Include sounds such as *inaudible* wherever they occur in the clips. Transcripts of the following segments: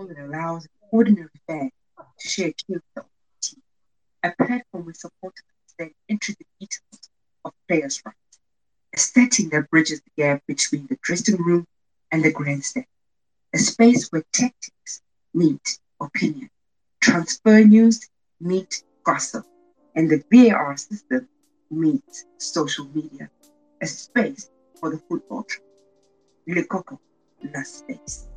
platform that allows an ordinary fans to share cues with the team. A platform where supporters understand intricate details of players' rights. A setting that bridges the gap between the dressing room and the grandstand. A space where tactics meet opinion, transfer news meet gossip, and the VAR system meets social media. A space for the football trip. Le Coco, La Space.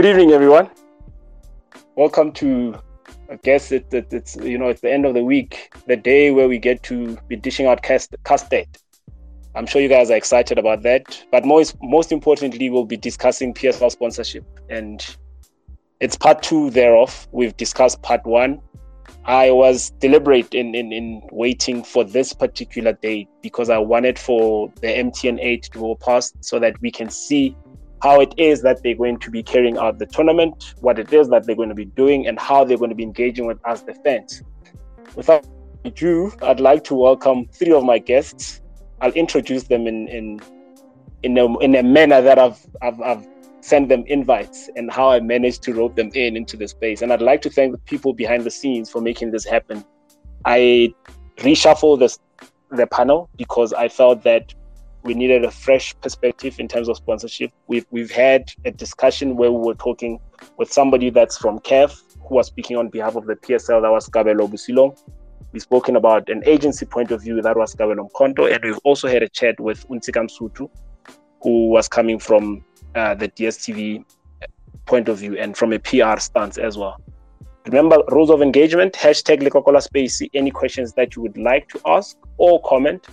Good evening, everyone. Welcome to, I guess it, it, it's you know it's the end of the week, the day where we get to be dishing out cast cast. I'm sure you guys are excited about that. But most most importantly, we'll be discussing PSL sponsorship, and it's part two thereof. We've discussed part one. I was deliberate in, in, in waiting for this particular date because I wanted for the MTN 8 to go past so that we can see how it is that they're going to be carrying out the tournament, what it is that they're going to be doing, and how they're going to be engaging with us, the fans. Without ado, I'd like to welcome three of my guests. I'll introduce them in in in a, in a manner that I've, I've I've sent them invites and how I managed to rope them in into the space. And I'd like to thank the people behind the scenes for making this happen. I reshuffled this the panel because I felt that we needed a fresh perspective in terms of sponsorship. We've we've had a discussion where we were talking with somebody that's from CAF who was speaking on behalf of the PSL. That was Kabelo Busilong. We've spoken about an agency point of view. That was Kabelo Mkonto, and we've also had a chat with Untika Sutu, who was coming from uh, the DSTV point of view and from a PR stance as well. Remember rules of engagement, hashtag Space. Any questions that you would like to ask or comment,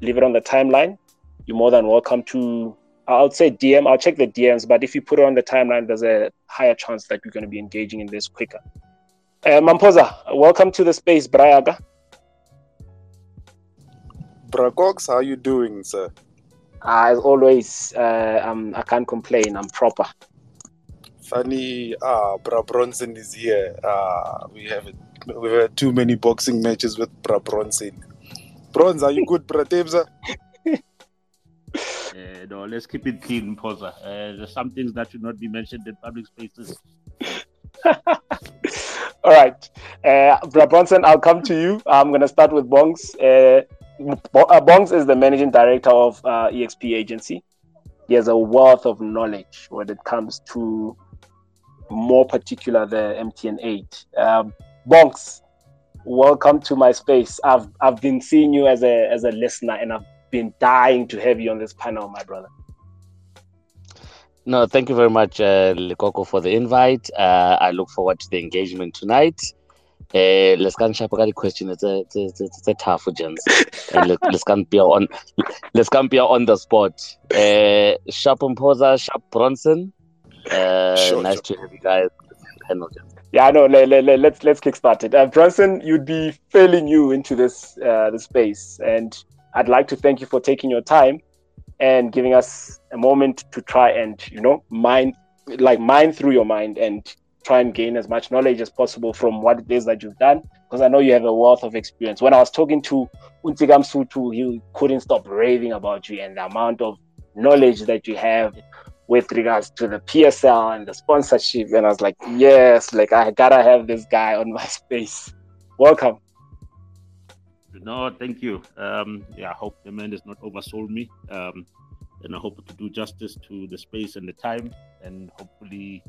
leave it on the timeline you're more than welcome to I'll say DM, I'll check the DMs, but if you put it on the timeline, there's a higher chance that you're going to be engaging in this quicker. Uh, Mamposa, welcome to the space, Brayaga. Bracox, how you doing, sir? Uh, as always, uh, I'm, I can't complain. I'm proper. Funny, ah, Bra Bronson is here. Ah, we have we have too many boxing matches with Bra Bronson. Bronze, are you good, Bra Tebza? Uh, no, let's keep it clean, Posa. Uh, there's some things that should not be mentioned in public spaces. *laughs* All right. Uh, Bronson, I'll come to you. I'm going to start with Bongs. Uh, Bongs is the managing director of uh, EXP Agency. He has a wealth of knowledge when it comes to more particular the MTN 8. Um, Bongs, welcome to my space. I've I've been seeing you as a as a listener and I've been dying to have you on this panel, my brother. No, thank you very much, uh, Lekoko, for the invite. Uh, I look forward to the engagement tonight. Uh, let's go and sharp the question. It's a, it's a, it's a tough one, *laughs* and let, let's go be on let's go be on the spot. Uh, Sharp Posa, Sharp Bronson. Uh, sure, nice sure. to have you guys. Yeah, no, let, let, let, let's let's kickstart it. Uh, Bronson, you'd be fairly new into this uh, the space, and I'd like to thank you for taking your time and giving us a moment to try and, you know, mine, like mine through your mind and try and gain as much knowledge as possible from what it is that you've done. Because I know you have a wealth of experience. When I was talking to Untigam Sutu, he couldn't stop raving about you and the amount of knowledge that you have with regards to the PSL and the sponsorship. And I was like, yes, like I gotta have this guy on my *laughs* space. Welcome. No, thank you. Um, yeah, I hope the man does not oversold me. Um, and I hope to do justice to the space and the time, and hopefully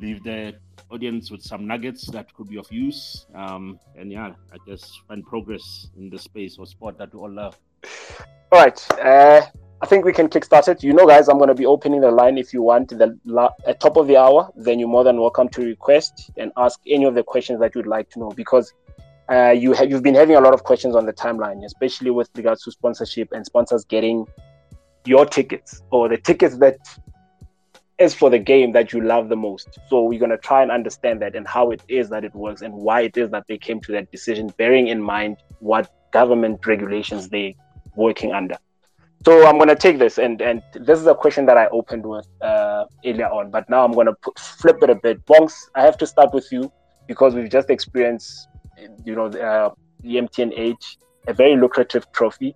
leave the audience with some nuggets that could be of use. Um, and yeah, I guess find progress in the space or sport that we all love. All right. Uh, I think we can kickstart it. You know, guys, I'm going to be opening the line if you want the la- at top of the hour. Then you're more than welcome to request and ask any of the questions that you'd like to know because uh, you have you've been having a lot of questions on the timeline, especially with regards to sponsorship and sponsors getting your tickets or the tickets that is for the game that you love the most. So we're gonna try and understand that and how it is that it works and why it is that they came to that decision, bearing in mind what government regulations they working under. So I'm gonna take this, and and this is a question that I opened with uh, earlier on, but now I'm gonna put, flip it a bit. Bongs, I have to start with you because we've just experienced, you know, uh, the MTN8, a very lucrative trophy.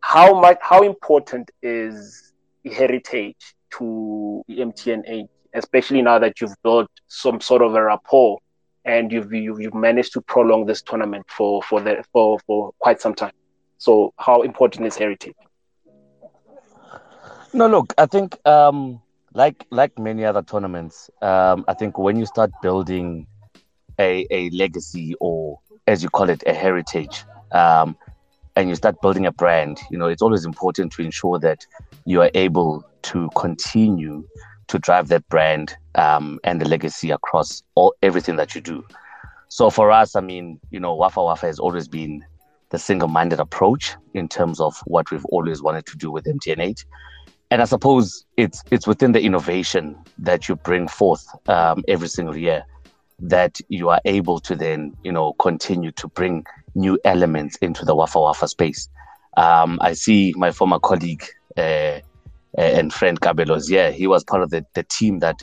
How much? How important is heritage to the MTN8, especially now that you've built some sort of a rapport and you've you've managed to prolong this tournament for for the for for quite some time. So, how important is heritage? No, look, I think um, like like many other tournaments, um, I think when you start building a, a legacy or as you call it, a heritage, um, and you start building a brand, you know, it's always important to ensure that you are able to continue to drive that brand um, and the legacy across all everything that you do. So for us, I mean, you know, Wafa Wafa has always been the single-minded approach in terms of what we've always wanted to do with MTN8 and I suppose it's it's within the innovation that you bring forth um, every single year that you are able to then you know continue to bring new elements into the Wafa Wafa space. Um, I see my former colleague uh, and friend Kabelos. Yeah, he was part of the, the team that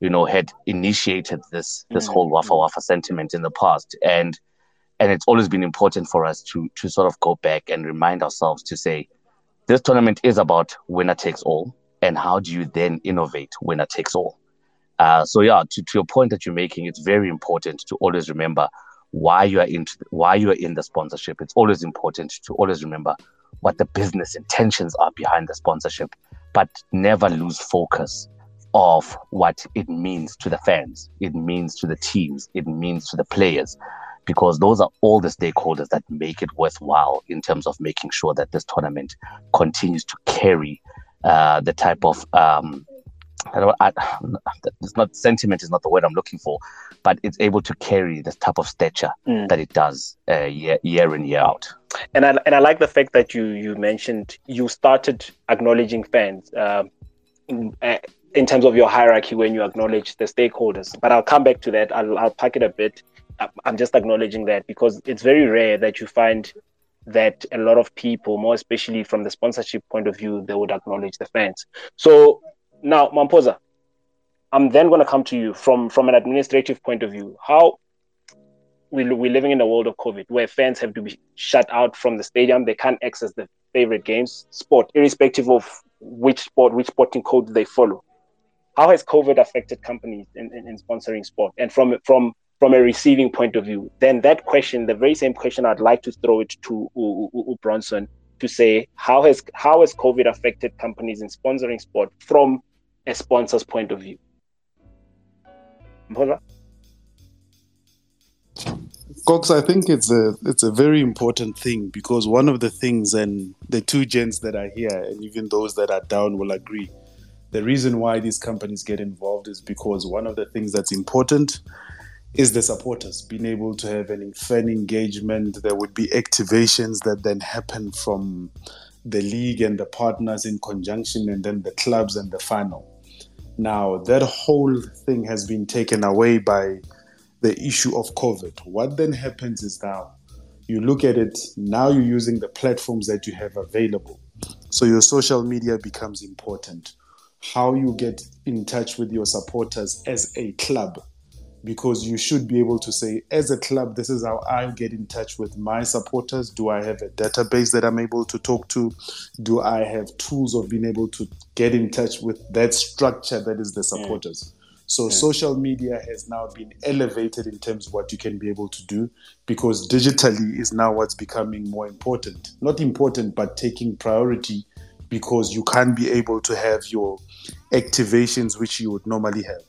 you know had initiated this this mm-hmm. whole Wafa Wafa sentiment in the past, and and it's always been important for us to to sort of go back and remind ourselves to say this tournament is about winner takes all. And how do you then innovate winner takes all? Uh, so yeah, to, to your point that you're making, it's very important to always remember why you are in why you are in the sponsorship. It's always important to always remember what the business intentions are behind the sponsorship, but never lose focus of what it means to the fans, it means to the teams, it means to the players because those are all the stakeholders that make it worthwhile in terms of making sure that this tournament continues to carry uh, the type of um, I I, *sighs* it's not sentiment is not the word I'm looking for, but it's able to carry the type of stature mm. that it does uh, year year in year out. And I and I like the fact that you you mentioned you started acknowledging fans uh, in terms of your hierarchy when you acknowledge the stakeholders. But I'll come back to that. I'll I'll pack it a bit. I'm just acknowledging that because it's very rare that you find that a lot of people, more especially from the sponsorship point of view, they would acknowledge the fans. So now, Mamposa, I'm then going to come to you from from an administrative point of view. How we, we're living in a world of COVID where fans have to be shut out from the stadium. They can't access the favorite games, sport, irrespective of which sport, which sporting code they follow. How has COVID affected companies in, in, in sponsoring sport? And from from from a receiving point of view, then that question, the very same question, I'd like to throw it to U- U- U- Bronson to say how has how has COVID affected companies in sponsoring sport from a sponsor's point of view? Mpoza? Cox, I think it's a it's a very important thing because one of the things, and the two gents that are here, and even those that are down will agree, the reason why these companies get involved is because one of the things that's important is the supporters being able to have an fan engagement. There would be activations that then happen from the league and the partners in conjunction, and then the clubs and the final. Now, that whole thing has been taken away by the issue of COVID. What then happens is now you look at it, now you're using the platforms that you have available. So your social media becomes important. How you get in touch with your supporters as a club because you should be able to say, as a club, this is how I get in touch with my supporters. Do I have a database that I'm able to talk to? Do I have tools of being able to get in touch with that structure that is the mm. supporters? So yeah. social media has now been elevated in terms of what you can be able to do because digitally is now what's becoming more important. Not important, but taking priority because you can't be able to have your activations which you would normally have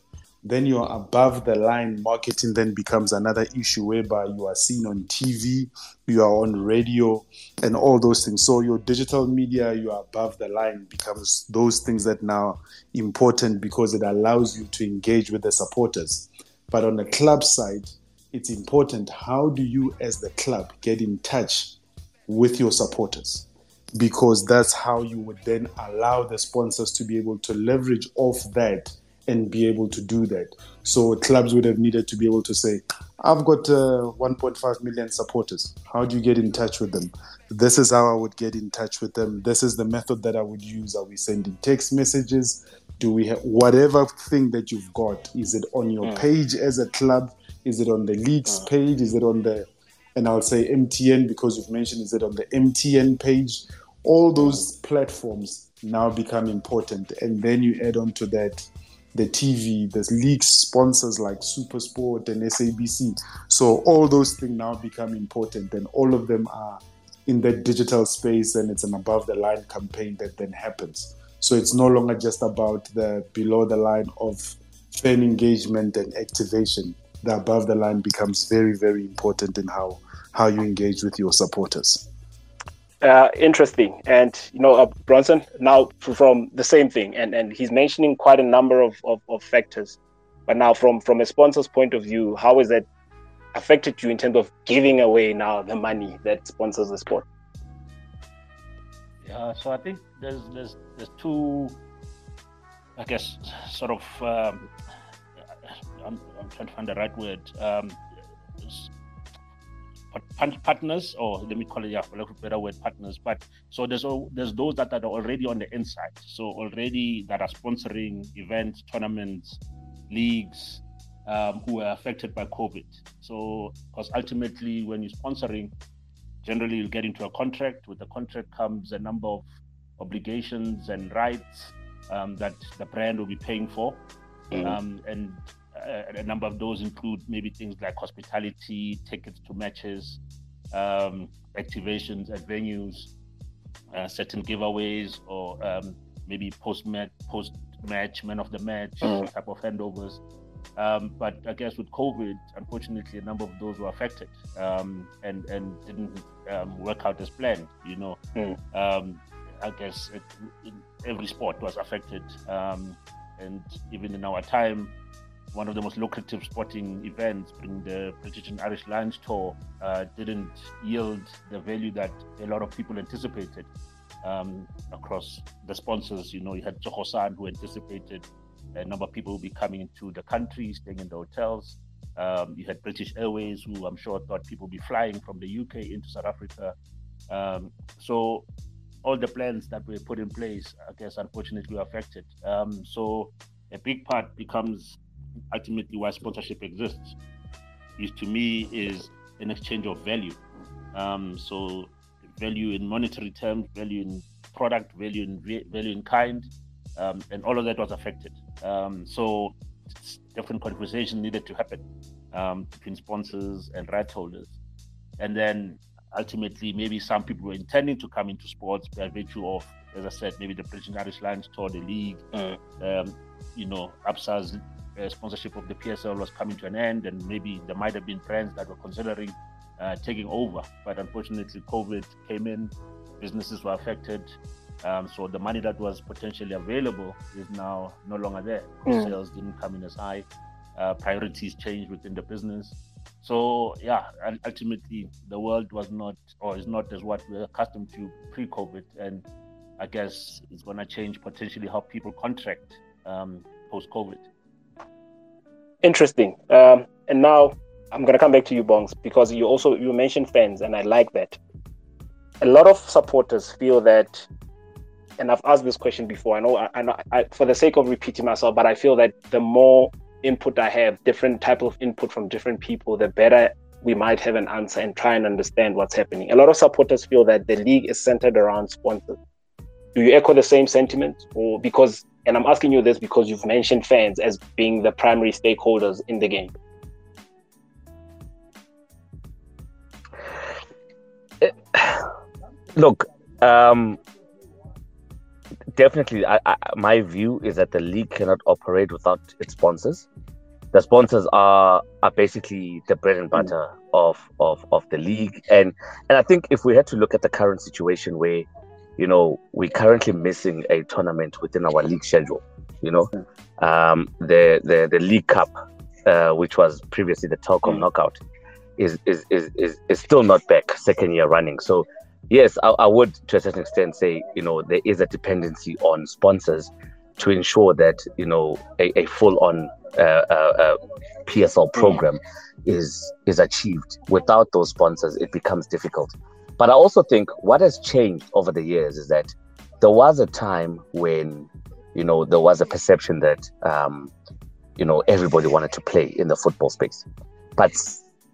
then you're above the line marketing then becomes another issue whereby you are seen on tv you are on radio and all those things. So your digital media you are above the line becomes those things that now important because it allows you to engage with the supporters. But on the club side it's important how do you as the club get in touch with your supporters? Because that's how you would then allow the sponsors to be able to leverage off that and be able to do that. So clubs would have needed to be able to say, I've got uh, 1.5 million supporters. How do you get in touch with them? This is how I would get in touch with them. This is the method that I would use. Are we sending text messages? Do we have whatever thing that you've got? Is it on your Mm. page as a club? Is it on the league's Mm. page? Is it on the, and I'll say MTN because you've mentioned, is it on the MTN page? All those platforms now become important. And then you add on to that the TV, the league sponsors like Supersport and SABC. So all those things now become important, and all of them are in the digital space, and it's an above the line campaign that then happens. So it's no longer just about the below the line of fan engagement and activation. The above the line becomes very, very important in how how you engage with your supporters. Uh, interesting. And, you know, uh, Bronson, now from the same thing, and, and he's mentioning quite a number of, of, of factors. But now, from, from a sponsor's point of view, how has that affected you in terms of giving away now the money that sponsors the sport? Yeah, so I think there's there's there's two, I guess, sort of. Um, I'm, I'm trying to find the right word. Um, partners, or let me call it, yeah, a better word, partners. But so there's al- there's those that are already on the inside. So already that are sponsoring events, tournaments, leagues, um, who are affected by COVID. So because ultimately, when you're sponsoring, generally you'll get into a contract. With the contract comes a number of obligations and rights um, that the brand will be paying for. Mm. Um, and a number of those include maybe things like hospitality, tickets to matches, um, activations at venues, uh, certain giveaways, or um, maybe post match, post match, man of the match Mm. type of handovers. Um, but I guess with COVID, unfortunately, a number of those were affected um, and and didn't um, work out as planned. You know, Mm. um, I guess it, in every sport was affected, um, and even in our time, one of the most lucrative sporting events, being the British and Irish Lions Tour, uh, didn't yield the value that a lot of people anticipated um, across the sponsors. You know, you had Johosan who anticipated a number of people will be coming into the country, staying in the hotels. Um, you had British Airways, who I'm sure thought people would be flying from the UK into South Africa. Um, so all the plans that were put in place, I guess, unfortunately, were affected. Um, so a big part becomes ultimately why sponsorship exists. Is to me is an exchange of value. Um, so value in monetary terms, value in product, value in value in kind, um, and all of that was affected. Um, so different conversation needed to happen um, between sponsors and right holders, and then ultimately maybe some people were intending to come into sports by virtue of, as I said, maybe the British and Irish Lions tour, the league, Mm. um, you know, ABSA's uh, sponsorship of the PSL was coming to an end, and maybe there might have been brands that were considering uh, taking over. But unfortunately, COVID came in, businesses were affected. Um, so the money that was potentially available is now no longer there. Mm. Sales didn't come in as high. Uh, priorities changed within the business. So yeah, and ultimately the world was not or is not as what we're accustomed to pre-COVID, and I guess it's going to change potentially how people contract um, post-COVID. Interesting. Um, and now I'm gonna come back to you, Bongs, because you also you mentioned fans, and I like that. A lot of supporters feel that, and I've asked this question before. I know, I, I know, I, for the sake of repeating myself, but I feel that the more input I have, different type of input from different people, the better we might have an answer and try and understand what's happening. A lot of supporters feel that the league is centered around sponsors. Do you echo the same sentiment, or because? And I'm asking you this because you've mentioned fans as being the primary stakeholders in the game. *sighs* Look, um, definitely, I, I, my view is that the league cannot operate without its sponsors. The sponsors are are basically the bread and butter of, of of the league, and and I think if we had to look at the current situation where, you know, we're currently missing a tournament within our league schedule, you know, um, the the the League Cup, uh, which was previously the Telkom Mm. Knockout, is is, is is is still not back, second year running. So yes, I, I would to a certain extent say, you know, there is a dependency on sponsors to ensure that you know a, a full-on uh, uh, uh PSL program is is achieved. Without those sponsors, it becomes difficult. But I also think what has changed over the years is that there was a time when you know there was a perception that um, you know everybody wanted to play in the football space, but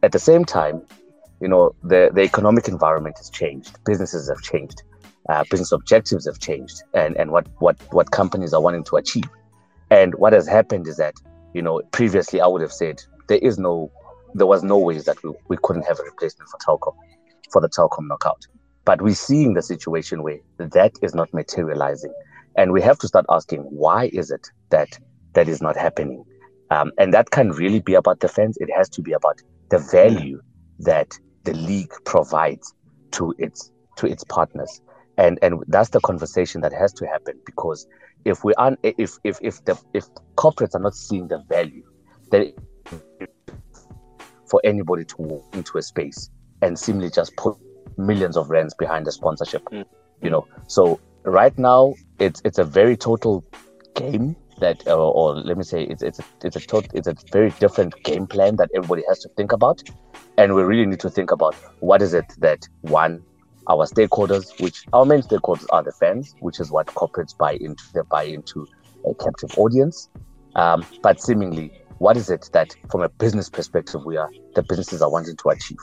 at the same time, you know the the economic environment has changed, businesses have changed, uh, business objectives have changed, and and what what what companies are wanting to achieve. And what has happened is that you know previously I would have said there is no there was no ways that we, we couldn't have a replacement for Telkom for the Telkom knockout. But we're seeing the situation where that is not materializing. And we have to start asking why is it that that is not happening? Um, and that can really be about fans. It has to be about the value that the league provides to its to its partners. And and that's the conversation that has to happen because if we aren't if if if the if corporates are not seeing the value, then for anybody to walk into a space and simply just put millions of rands behind the sponsorship. Mm. You know, so right now it's it's a very total game that, or, or let me say, it's it's a, it's a total, it's a very different game plan that everybody has to think about, and we really need to think about what is it that one our stakeholders, which our main stakeholders are the fans, which is what corporates buy into. They buy into a captive audience, um, but seemingly what is it that from a business perspective we are the businesses are wanting to achieve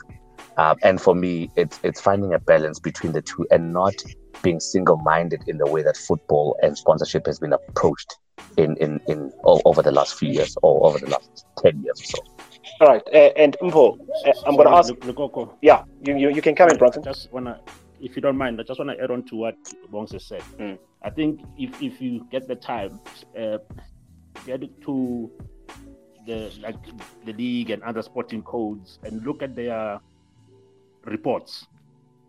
uh, and for me it's it's finding a balance between the two and not being single-minded in the way that football and sponsorship has been approached in in in over the last few years or over the last 10 years or so all right uh, and Mpho, uh, i'm going to ask Lekoko. yeah you, you you can come in bronson just wanna if you don't mind, I just want to add on to what Bongs has said. Mm. I think if, if you get the time, uh, get to the like the league and other sporting codes and look at their reports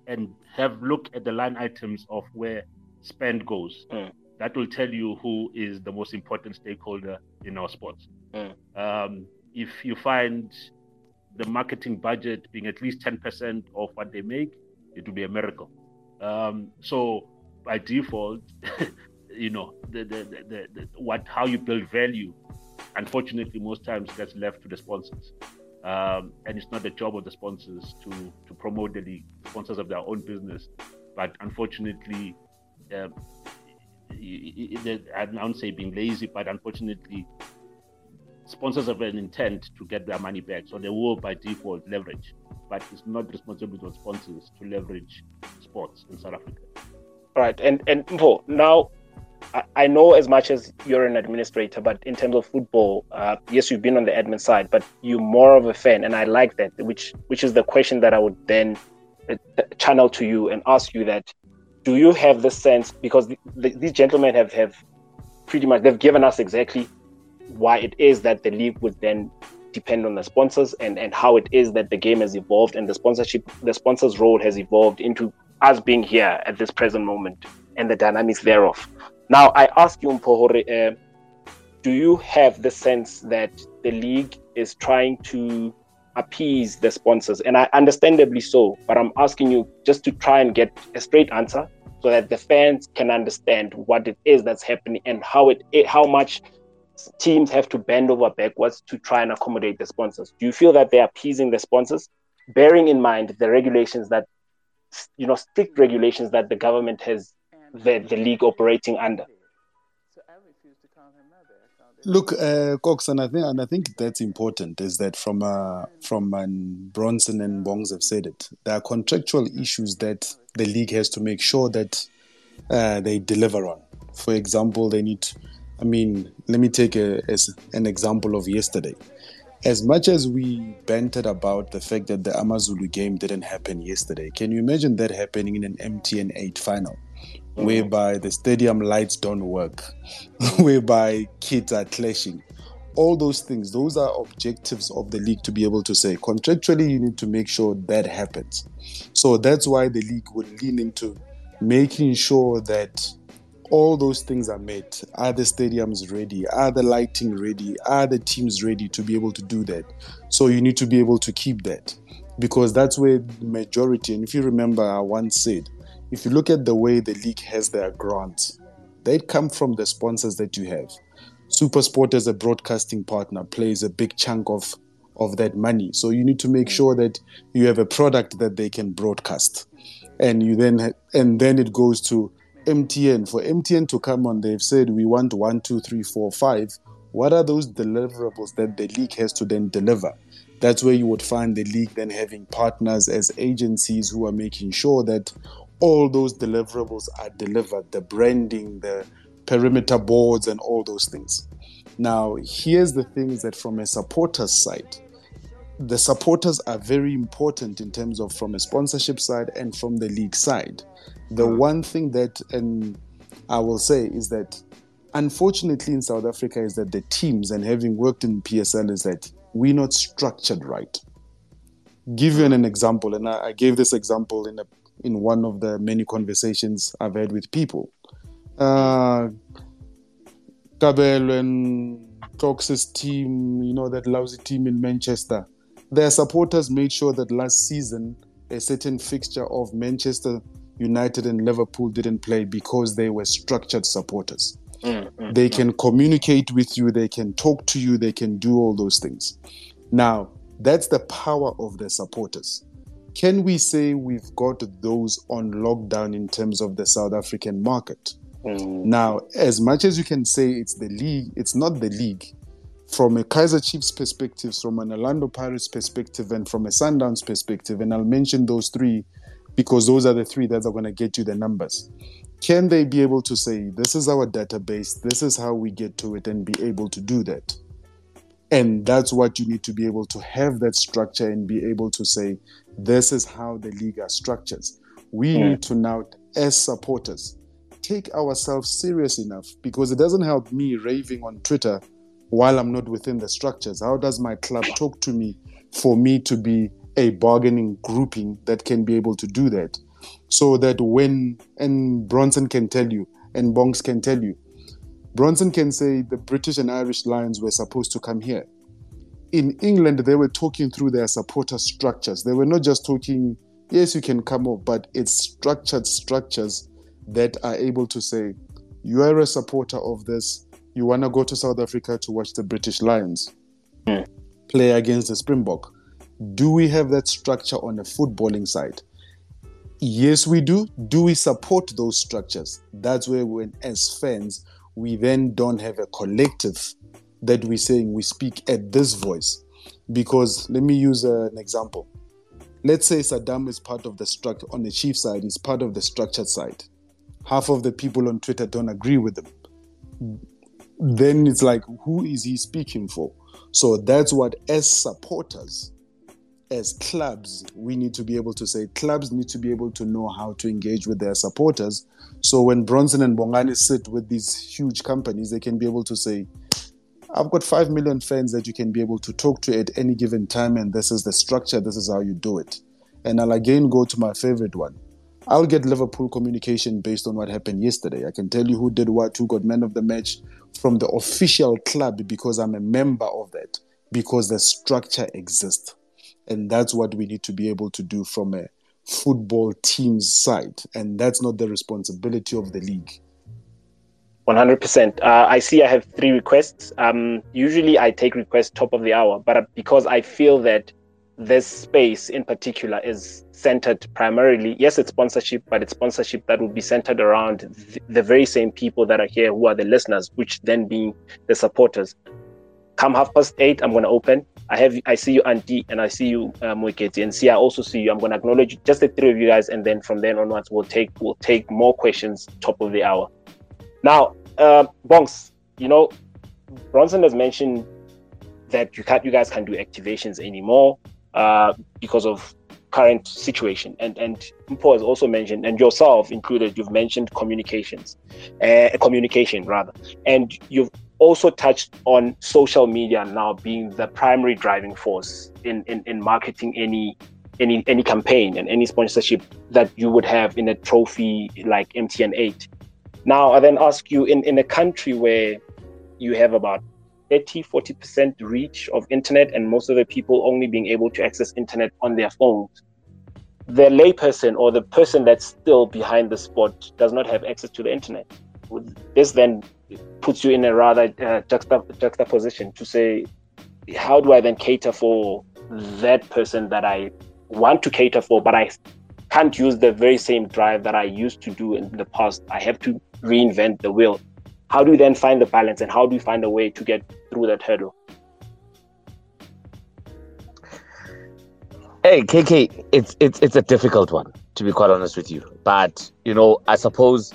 and have look at the line items of where spend goes. Mm. That will tell you who is the most important stakeholder in our sports. Mm. Um, if you find the marketing budget being at least 10% of what they make, it will be a miracle. Um, so by default, *laughs* you know, the, the, the, the, what how you build value unfortunately, most times gets left to the sponsors. Um, and it's not the job of the sponsors to to promote the league, sponsors of their own business. But unfortunately, uh, I don't say being lazy, but unfortunately, sponsors have an intent to get their money back, so they will by default leverage. But it's not responsible of sponsors to leverage sports in South Africa. Right, and and now I, know as much as you're an administrator, but in terms of football, uh, yes, you've been on the admin side, but you're more of a fan, and I like that. Which which is the question that I would then uh, channel to you and ask you that: Do you have the sense because the, the, these gentlemen have have pretty much they've given us exactly why it is that the league would then depend on the sponsors and and how it is that the game has evolved and the sponsorship the sponsors role has evolved into us being here at this present moment and the dynamics thereof now, I ask you, Mpohore, uh, do you have the sense that the league is trying to appease the sponsors? And I understandably so, but I'm asking you just to try and get a straight answer so that the fans can understand what it is that's happening and how it, it how much teams have to bend over backwards to try and accommodate the sponsors. Do you feel that they're appeasing the sponsors, bearing in mind the regulations that you know strict regulations that the government has the, the league operating under. Look, uh, Cox, and I think and I think that's important. Is that from uh, from um, Bronson and Bongs have said it. There are contractual issues that the league has to make sure that uh, they deliver on. For example, they need. I mean, let me take a, as an example of yesterday. As much as we bantered about the fact that the Amazulu game didn't happen yesterday, can you imagine that happening in an MTN 8 final? Whereby the stadium lights don't work, *laughs* whereby kids are clashing. All those things, those are objectives of the league to be able to say. Contractually, you need to make sure that happens. So that's why the league would lean into making sure that all those things are met. Are the stadiums ready? Are the lighting ready? Are the teams ready to be able to do that? So you need to be able to keep that because that's where the majority, and if you remember, I once said, if you look at the way the league has their grants, They come from the sponsors that you have. Supersport as a broadcasting partner plays a big chunk of of that money. So you need to make sure that you have a product that they can broadcast, and you then and then it goes to MTN. For MTN to come on, they've said we want one, two, three, four, five. What are those deliverables that the league has to then deliver? That's where you would find the league then having partners as agencies who are making sure that all those deliverables are delivered the branding, the perimeter boards, and all those things. Now, here's the things that from a supporter's side, the supporters are very important in terms of from a sponsorship side and from the league side. The mm. one thing that, and I will say, is that unfortunately in South Africa is that the teams, and having worked in PSL, is that we're not structured right. Give you an, an example, and I, I gave this example in a in one of the many conversations I've had with people. Uh, and Cox's team, you know, that lousy team in Manchester, their supporters made sure that last season a certain fixture of Manchester United and Liverpool didn't play because they were structured supporters. Mm, They can communicate with you, they can talk to you, they can do all those things. Now, that's the power of the supporters. Can we say we've got those on lockdown in terms of the South African market? mm, Now, as much as you can say it's the league, it's not the league. From a Kaiser Chiefs perspective, from an Orlando Pirates perspective, and from a Sundowns perspective, and I'll mention those three because those are the three that are going to get you the numbers. Can they be able to say, this is our database, this is how we get to it, and be able to do that? And that's what you need to be able to have that structure and be able to say, this is how the league are structured. We Mm. need to now, as supporters, take ourselves serious enough because it doesn't help me raving on Twitter while I'm not within the structures. How does my club talk to me for me to be a bargaining grouping that can be able to do that? So that when, and Bronson can tell you, and Bongs can tell you, Bronson can say the British and Irish Lions were supposed to come here. In England, they were talking through their supporter structures. They were not just talking, yes, you can come up, but it's structured structures that are able to say, you are a supporter of this, you want to go to South Africa to watch the British Lions Hmm. play against the Springbok. Do we have that structure on the footballing side? Yes, we do. Do we support those structures? That's where, when as fans, we then don't have a collective that we're saying we speak at this voice. Because let me use an example. Let's say Saddam is part of the structure on the chief side, he's part of the structured side. Half of the people on Twitter don't agree with him. Then it's like, who is he speaking for? So that's what, as supporters, as clubs, we need to be able to say clubs need to be able to know how to engage with their supporters. So when Bronson and Bongani sit with these huge companies, they can be able to say, I've got 5 million fans that you can be able to talk to at any given time, and this is the structure, this is how you do it. And I'll again go to my favorite one. I'll get Liverpool communication based on what happened yesterday. I can tell you who did what, who got man of the match from the official club because I'm a member of that, because the structure exists. And that's what we need to be able to do from a football team's side. And that's not the responsibility of the league. 100%. Uh, I see I have three requests. Um, usually I take requests top of the hour, but uh, because I feel that this space in particular is centered primarily, yes, it's sponsorship, but it's sponsorship that will be centered around th- the very same people that are here who are the listeners, which then being the supporters. Come half past eight, I'm going to open. I have, I see you, Auntie, and I see you, um, and see, I also see you. I'm going to acknowledge just the three of you guys, and then from then onwards, we'll take, we'll take more questions top of the hour. Now, uh, Bongs, you know, Bronson has mentioned that you can't, you guys can't do activations anymore uh, because of current situation, and and Mpo has also mentioned, and yourself included, you've mentioned communications, uh, communication rather, and you've also touched on social media now being the primary driving force in in, in marketing any any any campaign and any sponsorship that you would have in a trophy like MTN 8 now, I then ask you in, in a country where you have about 30, 40% reach of internet and most of the people only being able to access internet on their phones, the layperson or the person that's still behind the spot does not have access to the internet. this then puts you in a rather uh, juxtap- juxtaposition to say, how do I then cater for that person that I want to cater for, but I can't use the very same drive that I used to do in the past. I have to reinvent the wheel. How do you then find the balance and how do you find a way to get through that hurdle? Hey KK, it's it's it's a difficult one to be quite honest with you. But you know, I suppose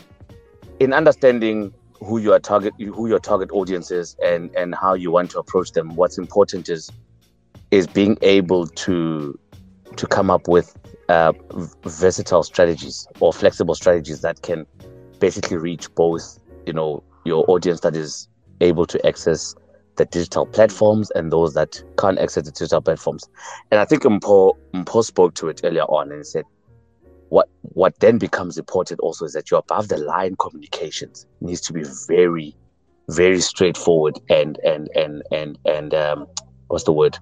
in understanding who your target who your target audience is and and how you want to approach them, what's important is is being able to to come up with uh, versatile strategies or flexible strategies that can basically reach both you know your audience that is able to access the digital platforms and those that can't access the digital platforms. And I think Mpo, Mpo spoke to it earlier on and said, what what then becomes important also is that your above the line communications needs to be very, very straightforward and and and and and um, what's the word?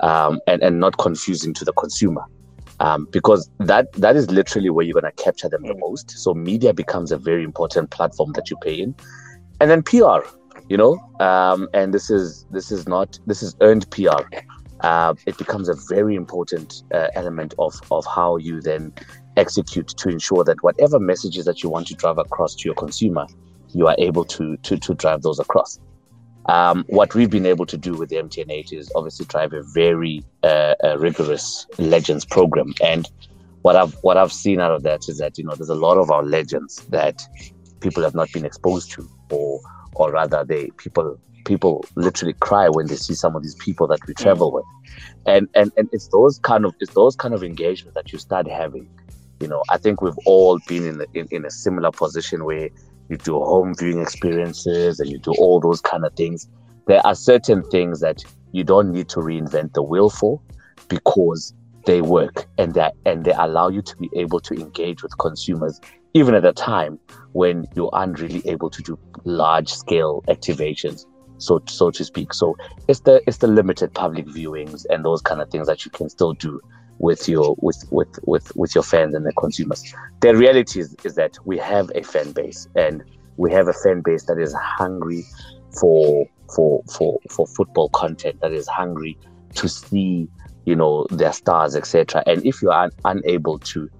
Um, and and not confusing to the consumer. Um, because that that is literally where you're going to capture them the most. So media becomes a very important platform that you pay in, and then PR, you know, um, and this is this is not this is earned PR. Uh, it becomes a very important uh, element of of how you then execute to ensure that whatever messages that you want to drive across to your consumer, you are able to to to drive those across. Um, what we've been able to do with the MTN8 is obviously drive a very uh, a rigorous legends program, and what I've what I've seen out of that is that you know there's a lot of our legends that people have not been exposed to, or or rather they people people literally cry when they see some of these people that we travel with, and and and it's those kind of it's those kind of engagements that you start having. You know, I think we've all been in, in in a similar position where you do home viewing experiences and you do all those kind of things. There are certain things that you don't need to reinvent the wheel for because they work and that and they allow you to be able to engage with consumers even at a time when you aren't really able to do large scale activations so so to speak so it's the it's the limited public viewings and those kind of things that you can still do with your with with with with your fans and the consumers. The reality is, is that we have a fan base and we have a fan base that is hungry for for for for football content that is hungry to see you know their stars etc and if you are unable to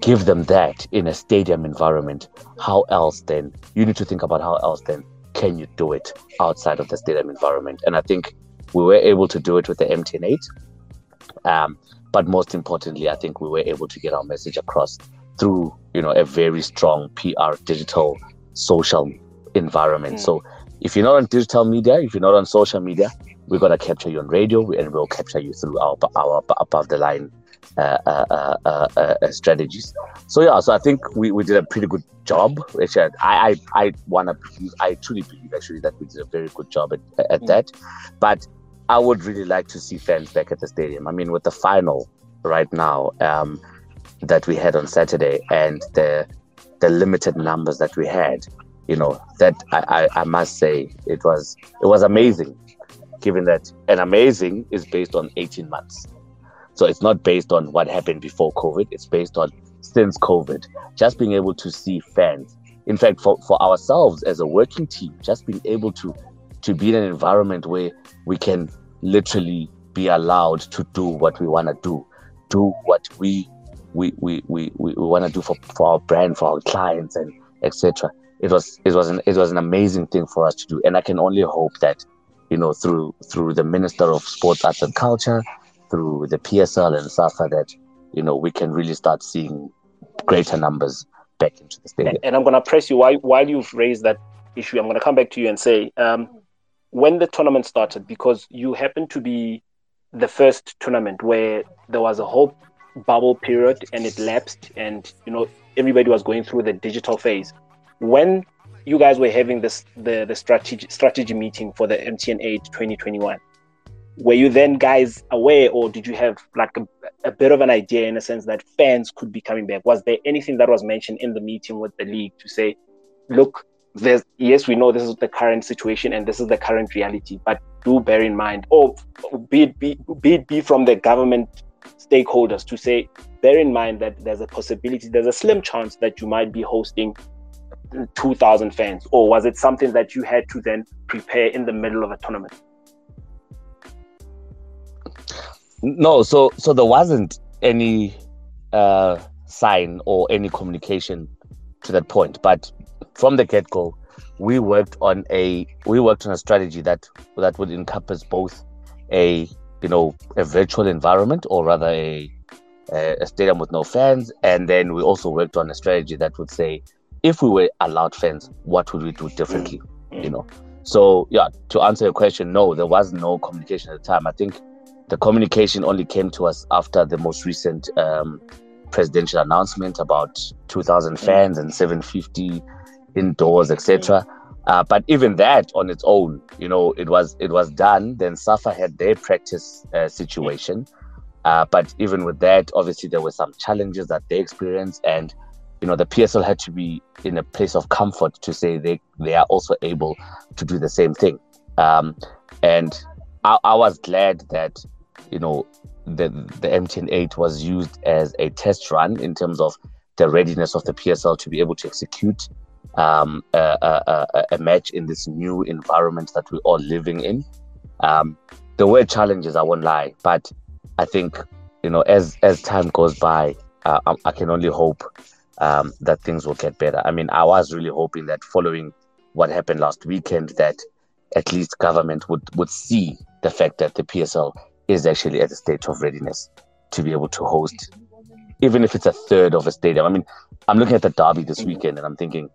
give them that in a stadium environment how else then you need to think about how else then can you do it outside of the stadium environment and i think we were able to do it with the mtn8 um, but most importantly, I think we were able to get our message across through you know a very strong PR, digital, social environment. Mm. So if you're not on digital media, if you're not on social media, we're gonna capture you on radio, and we'll capture you through our our above the line uh uh, uh, uh, uh, strategies. So yeah, so I think we, we did a pretty good job. Which I I, I wanna believe, I truly believe actually that we did a very good job at, at mm. that. But I would really like to see fans back at the stadium. I mean, with the final right now um, that we had on Saturday and the the limited numbers that we had, you know, that I, I, I must say it was it was amazing, given that and amazing is based on 18 months. So it's not based on what happened before COVID, it's based on since COVID. Just being able to see fans. In fact, for, for ourselves as a working team, just being able to to be in an environment where we can literally be allowed to do what we want to do, do what we we we we, we want to do for, for our brand, for our clients, and etc. It was it was an it was an amazing thing for us to do, and I can only hope that you know through through the Minister of Sports, Arts and Culture, through the PSL and SAFA that you know we can really start seeing greater numbers back into the stadium. And I'm going to press you while while you've raised that issue. I'm going to come back to you and say. Um, when the tournament started, because you happened to be the first tournament where there was a whole bubble period and it lapsed, and you know everybody was going through the digital phase. When you guys were having this the the strategy strategy meeting for the MTN8 2021, were you then guys aware, or did you have like a, a bit of an idea in a sense that fans could be coming back? Was there anything that was mentioned in the meeting with the league to say, look, there's yes, we know this is the current situation and this is the current reality, but do bear in mind, or be it be, be it be from the government stakeholders to say, bear in mind that there's a possibility, there's a slim chance that you might be hosting 2,000 fans, or was it something that you had to then prepare in the middle of a tournament? No, so so there wasn't any uh, sign or any communication to that point, but from the get go, we worked on a we worked on a strategy that that would encompass both a you know a virtual environment or rather a a stadium with no fans, and then we also worked on a strategy that would say if we were allowed fans, what would we do differently? Mm. You know. So yeah, to answer your question, no, there was no communication at the time. I think the communication only came to us after the most recent um, presidential announcement about 2,000 mm. fans and 750 indoors, etc. Uh, but even that on its own, you know, it was it was done. Then Safa had their practice uh, situation, uh, but even with that, obviously there were some challenges that they experienced, and you know the PSL had to be in a place of comfort to say they they are also able to do the same thing. Um, and I, I was glad that you know the the MTN 8 was used as a test run in terms of the readiness of the PSL to be able to execute um, a, a, a, match in this new environment that we're all living in. Um, there were challenges, I won't lie, but I think you know as as time goes by, uh, I, I, can only hope um, that things will get better. I mean, I was really hoping that following what happened last weekend, that at least government would would see the fact that the PSL is actually at a state of readiness to be able to host, even if it's a third of a stadium. I mean, I'm looking at the derby this weekend and I'm thinking,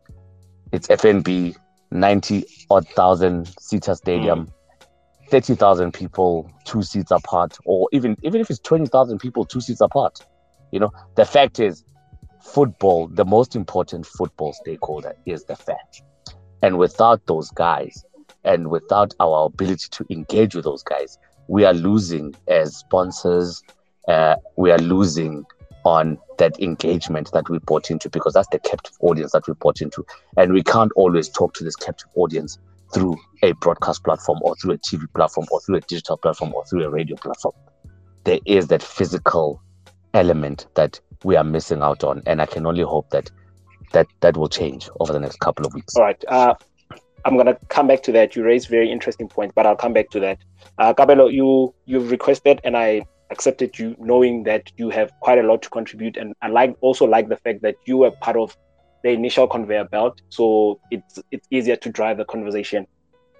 it's FNB, 90 odd thousand seater stadium, mm. 30,000 people, two seats apart, or even even if it's 20,000 people, two seats apart. You know, the fact is, football, the most important football stakeholder is the fan. And without those guys, and without our ability to engage with those guys, we are losing as sponsors. Uh, we are losing on that engagement that we bought into because that's the captive audience that we bought into. And we can't always talk to this captive audience through a broadcast platform or through a TV platform or through a digital platform or through a radio platform. There is that physical element that we are missing out on. And I can only hope that that, that will change over the next couple of weeks. All right. Uh, I'm gonna come back to that. You raised very interesting points, but I'll come back to that. Uh, you you've requested, and I accepted you knowing that you have quite a lot to contribute. And I like also like the fact that you were part of the initial conveyor belt. So it's it's easier to drive the conversation.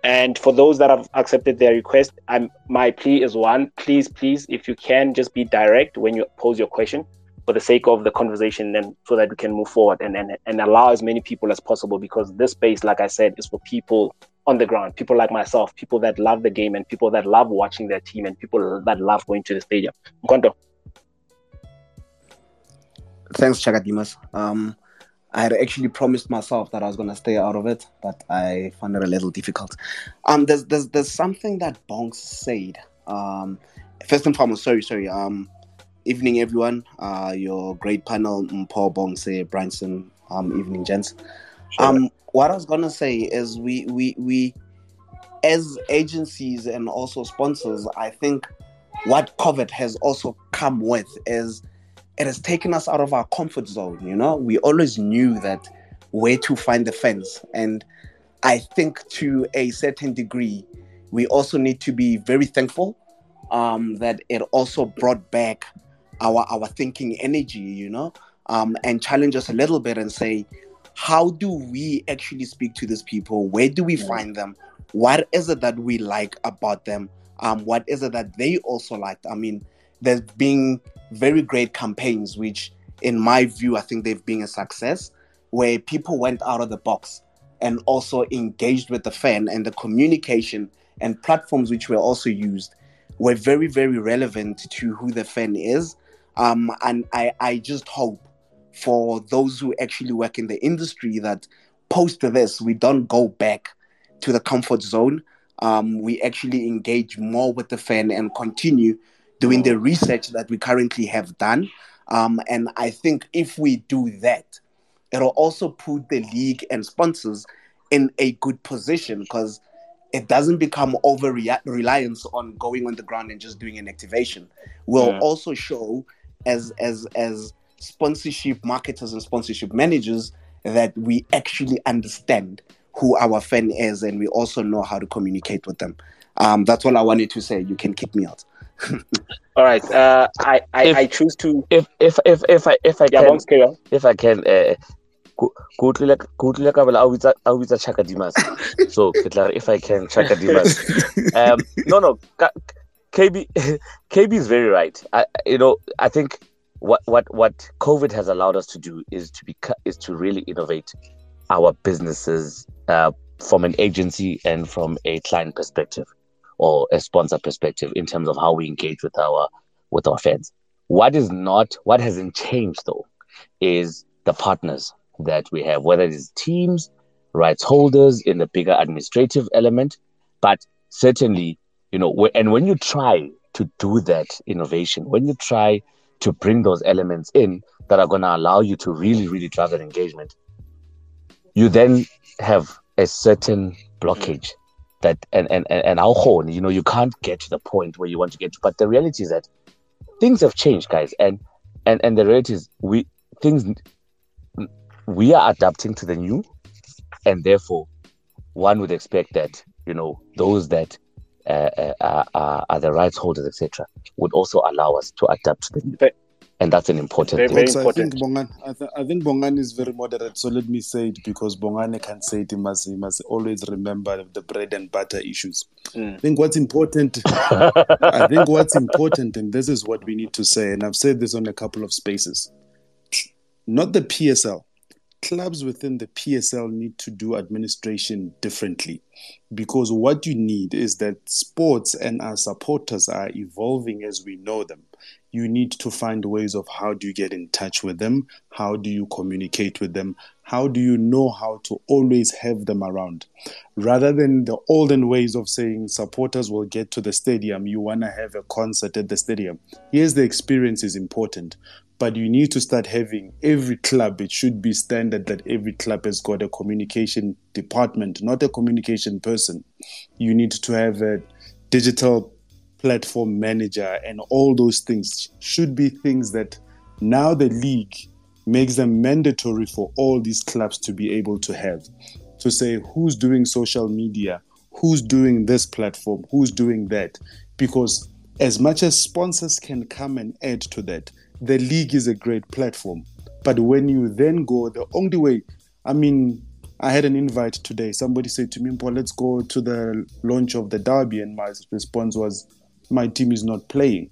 And for those that have accepted their request I'm my plea is one please please if you can just be direct when you pose your question for the sake of the conversation and so that we can move forward and, and and allow as many people as possible because this space like I said is for people on the ground, people like myself, people that love the game and people that love watching their team and people that love going to the stadium. Mkondo. Thanks, Chakadimas. Um, I had actually promised myself that I was going to stay out of it, but I found it a little difficult. Um, there's there's there's something that Bongs said. Um, first and foremost, sorry, sorry. Um, evening, everyone. Uh, your great panel, Paul Bongs, Bronson. Um, evening, gents. Sure. Um, what I was gonna say is we we we as agencies and also sponsors, I think what COVID has also come with is it has taken us out of our comfort zone. You know, we always knew that where to find the fence, and I think to a certain degree, we also need to be very thankful um, that it also brought back our our thinking energy. You know, um, and challenge us a little bit and say how do we actually speak to these people? Where do we find them? What is it that we like about them? Um, what is it that they also liked? I mean, there's been very great campaigns, which, in my view, I think they've been a success, where people went out of the box and also engaged with the fan and the communication and platforms which were also used were very, very relevant to who the fan is. Um, and I, I just hope for those who actually work in the industry that post this, we don't go back to the comfort zone. Um, we actually engage more with the fan and continue doing the research that we currently have done. Um, and I think if we do that, it'll also put the league and sponsors in a good position because it doesn't become over reliance on going on the ground and just doing an activation. We'll yeah. also show as as as sponsorship marketers and sponsorship managers that we actually understand who our fan is and we also know how to communicate with them. Um, that's all I wanted to say. You can kick me out. *laughs* All right. Uh, I, I, If- I choose to. If if if if I if I Yeah, can Bongs, carry on. if I can uh, go go utlwile go utlwile ka bela a o bitsa a o bitsa Chaka Dimas. *laughs* So ke tla if I can Chaka Dimas. um, no, no, Ka- KB, *laughs* KB is very right. I, you know, I think what what what COVID has allowed us to do is to be is to really innovate our businesses uh, from an agency and from a client perspective or a sponsor perspective in terms of how we engage with our with our fans. What is not what hasn't changed though is the partners that we have, whether it is teams, rights holders in the bigger administrative element, but certainly you know and when you try to do that innovation when you try to bring those elements in that are going to allow you to really really drive that engagement you then have a certain blockage mm. that and and and, and how horn you know you can't get to the point where you want to get to but the reality is that things have changed guys and and and the reality is we things we are adapting to the new and therefore one would expect that you know those that uh, uh, are, are, are the rights holders, etc., would also allow us to adapt to the new. And that's an important Very, thing. very Folks, I think Bongan, I, th- I think Bongan is very moderate. So let me say it because Bongane can say it. He must, he must always remember the bread and butter issues. Mm. I think what's important. *laughs* I think what's important, and this is what we need to say, and I've said this on a couple of spaces. Not the PSL. Clubs within the PSL need to do administration differently because what you need is that sports and our supporters are evolving as we know them. You need to find ways of how do you get in touch with them? How do you communicate with them? How do you know how to always have them around? Rather than the olden ways of saying supporters will get to the stadium, you want to have a concert at the stadium. Yes, the experience is important, but you need to start having every club, it should be standard that every club has got a communication department, not a communication person. You need to have a digital platform manager and all those things should be things that now the league makes them mandatory for all these clubs to be able to have to say who's doing social media who's doing this platform who's doing that because as much as sponsors can come and add to that the league is a great platform but when you then go the only way i mean I had an invite today. Somebody said to me, Paul, let's go to the launch of the derby. And my response was, my team is not playing.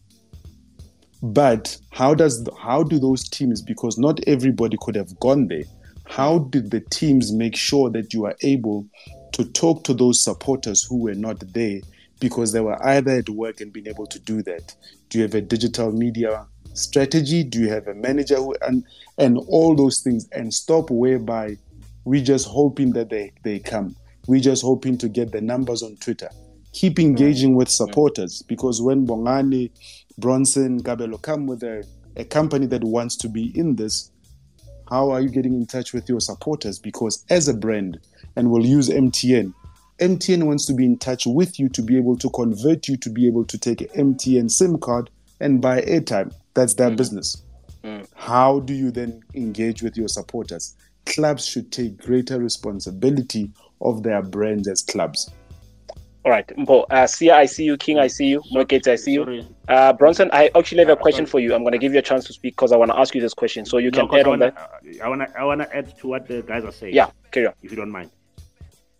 But how does how do those teams? Because not everybody could have gone there. How did the teams make sure that you are able to talk to those supporters who were not there because they were either at work and being able to do that? Do you have a digital media strategy? Do you have a manager who, and and all those things and stop whereby we just hoping that they, they come. we just hoping to get the numbers on Twitter. Keep mm. engaging with mm. supporters because when Bongani, Bronson, Kabelo come with a, a company that wants to be in this, how are you getting in touch with your supporters? Because as a brand, and we'll use MTN, MTN wants to be in touch with you to be able to convert you to be able to take an MTN SIM card and buy airtime. That's their business. How do you then engage with your supporters? Clubs should take greater responsibility of their brands as clubs. All right, Mpo, uh, Sia, I see you. King, I see you. Moikete, I see you. Uh, Bronson, I actually have a question for you. I'm going to give you a chance to speak because I want to ask you this question. So you No, can 'cause add I on wanna, that. I wanna, I wanna add to what the guys are saying. Yeah, carry on. if you don't mind.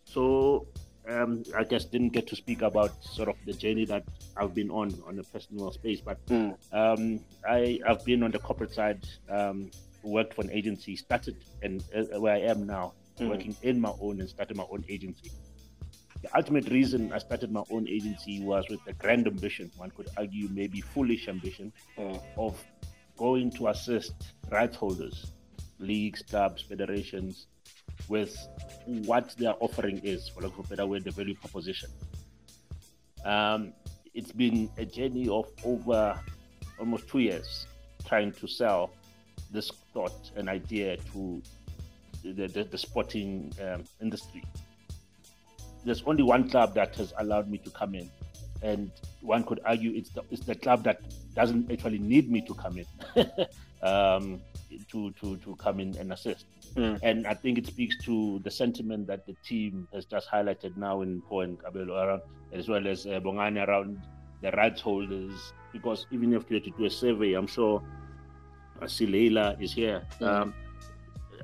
So, um, I just didn't get to speak about sort of the journey that I've been on on a personal space, but Mm. um, I I've been on the corporate side, um, worked for an agency, started and uh, where I am now, Mm. working in my own and started my own agency. The ultimate reason I started my own agency was with the grand ambition, one could argue maybe foolish ambition, Mm. of going to assist rights holders, leagues, clubs, federations, with what their offering is, for lack of a better word, the value proposition. Um, it's been a journey of over almost two years trying to sell this thought and idea to the, the, the sporting um, industry. There's only one club that has allowed me to come in and one could argue it's the, it's the club that doesn't actually need me to come in *laughs* um, to, to, to come in and assist. Mm. And I think it speaks to the sentiment that the team has just highlighted now in Po and Kabelo around, as well as uh, Bongani around the rights holders. Because even if you had to do a survey, I'm sure uh, Sileila is here. Mm. Um,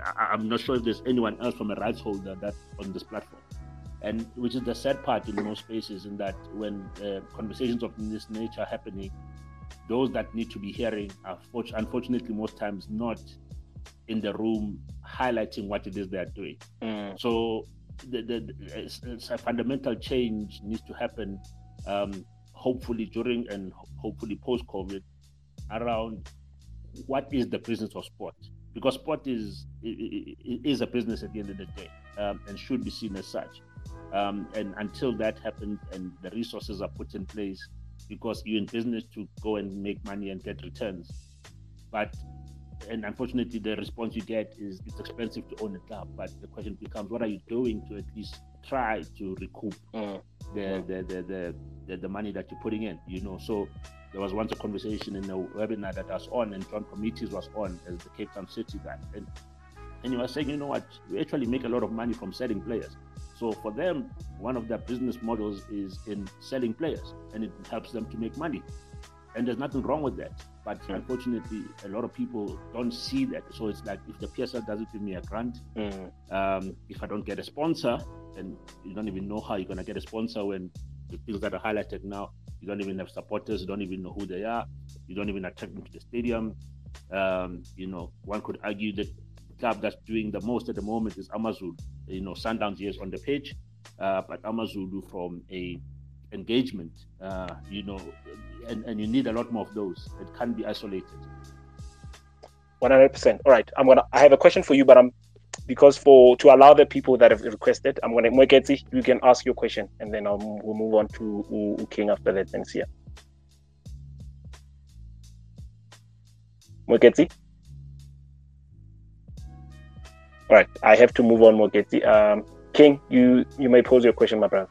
I, I'm not sure if there's anyone else from a rights holder that on this platform and which is the sad part in most spaces in that when uh, conversations of this nature are happening those that need to be hearing are unfortunately most times not in the room highlighting what it is they are doing. Mm. so the, the, it's, it's a fundamental change needs to happen um, hopefully during and hopefully post covid around what is the business of sport. Because sport is is a business at the end of the day um, and should be seen as such um, and until that happens and the resources are put in place because you're in business to go and make money and get returns. But and unfortunately the response you get is it's expensive to own a club but the question becomes what are you doing to at least try to recoup Mm. the, the, the, the, the, the money that you're putting in you know? So there was once a conversation in a webinar that I was on and John Comitis was on as the Cape Town City guy. And and he was saying you know what? We actually make a lot of money from selling players so for them one of their business models is in selling players and it helps them to make money and there's nothing wrong with that but Mm. unfortunately a lot of people don't see that so it's like if the PSL doesn't give me a grant Mm. um, if I don't get a sponsor, and you don't even know how you're gonna get a sponsor when the things that are highlighted now, you don't even have supporters, you don't even know who they are, you don't even attract them to the stadium. Um, you know, one could argue that club that's doing the most at the moment is Amazulu. You know, Sundowns yes on the page, uh, but Amazulu from a engagement, uh, you know, and, and you need a lot more of those. It can't be isolated. One hundred percent. All right. I'm gonna. I have a question for you, but I'm because for to allow the people that have requested, I'm gonna Mweketsi, you can ask your question, and then I'll we'll move on to U- U King after that and Sia. Mweketsi. All right. I have to move on, Mweketsi. Um, King, you you may pose your question, my brother.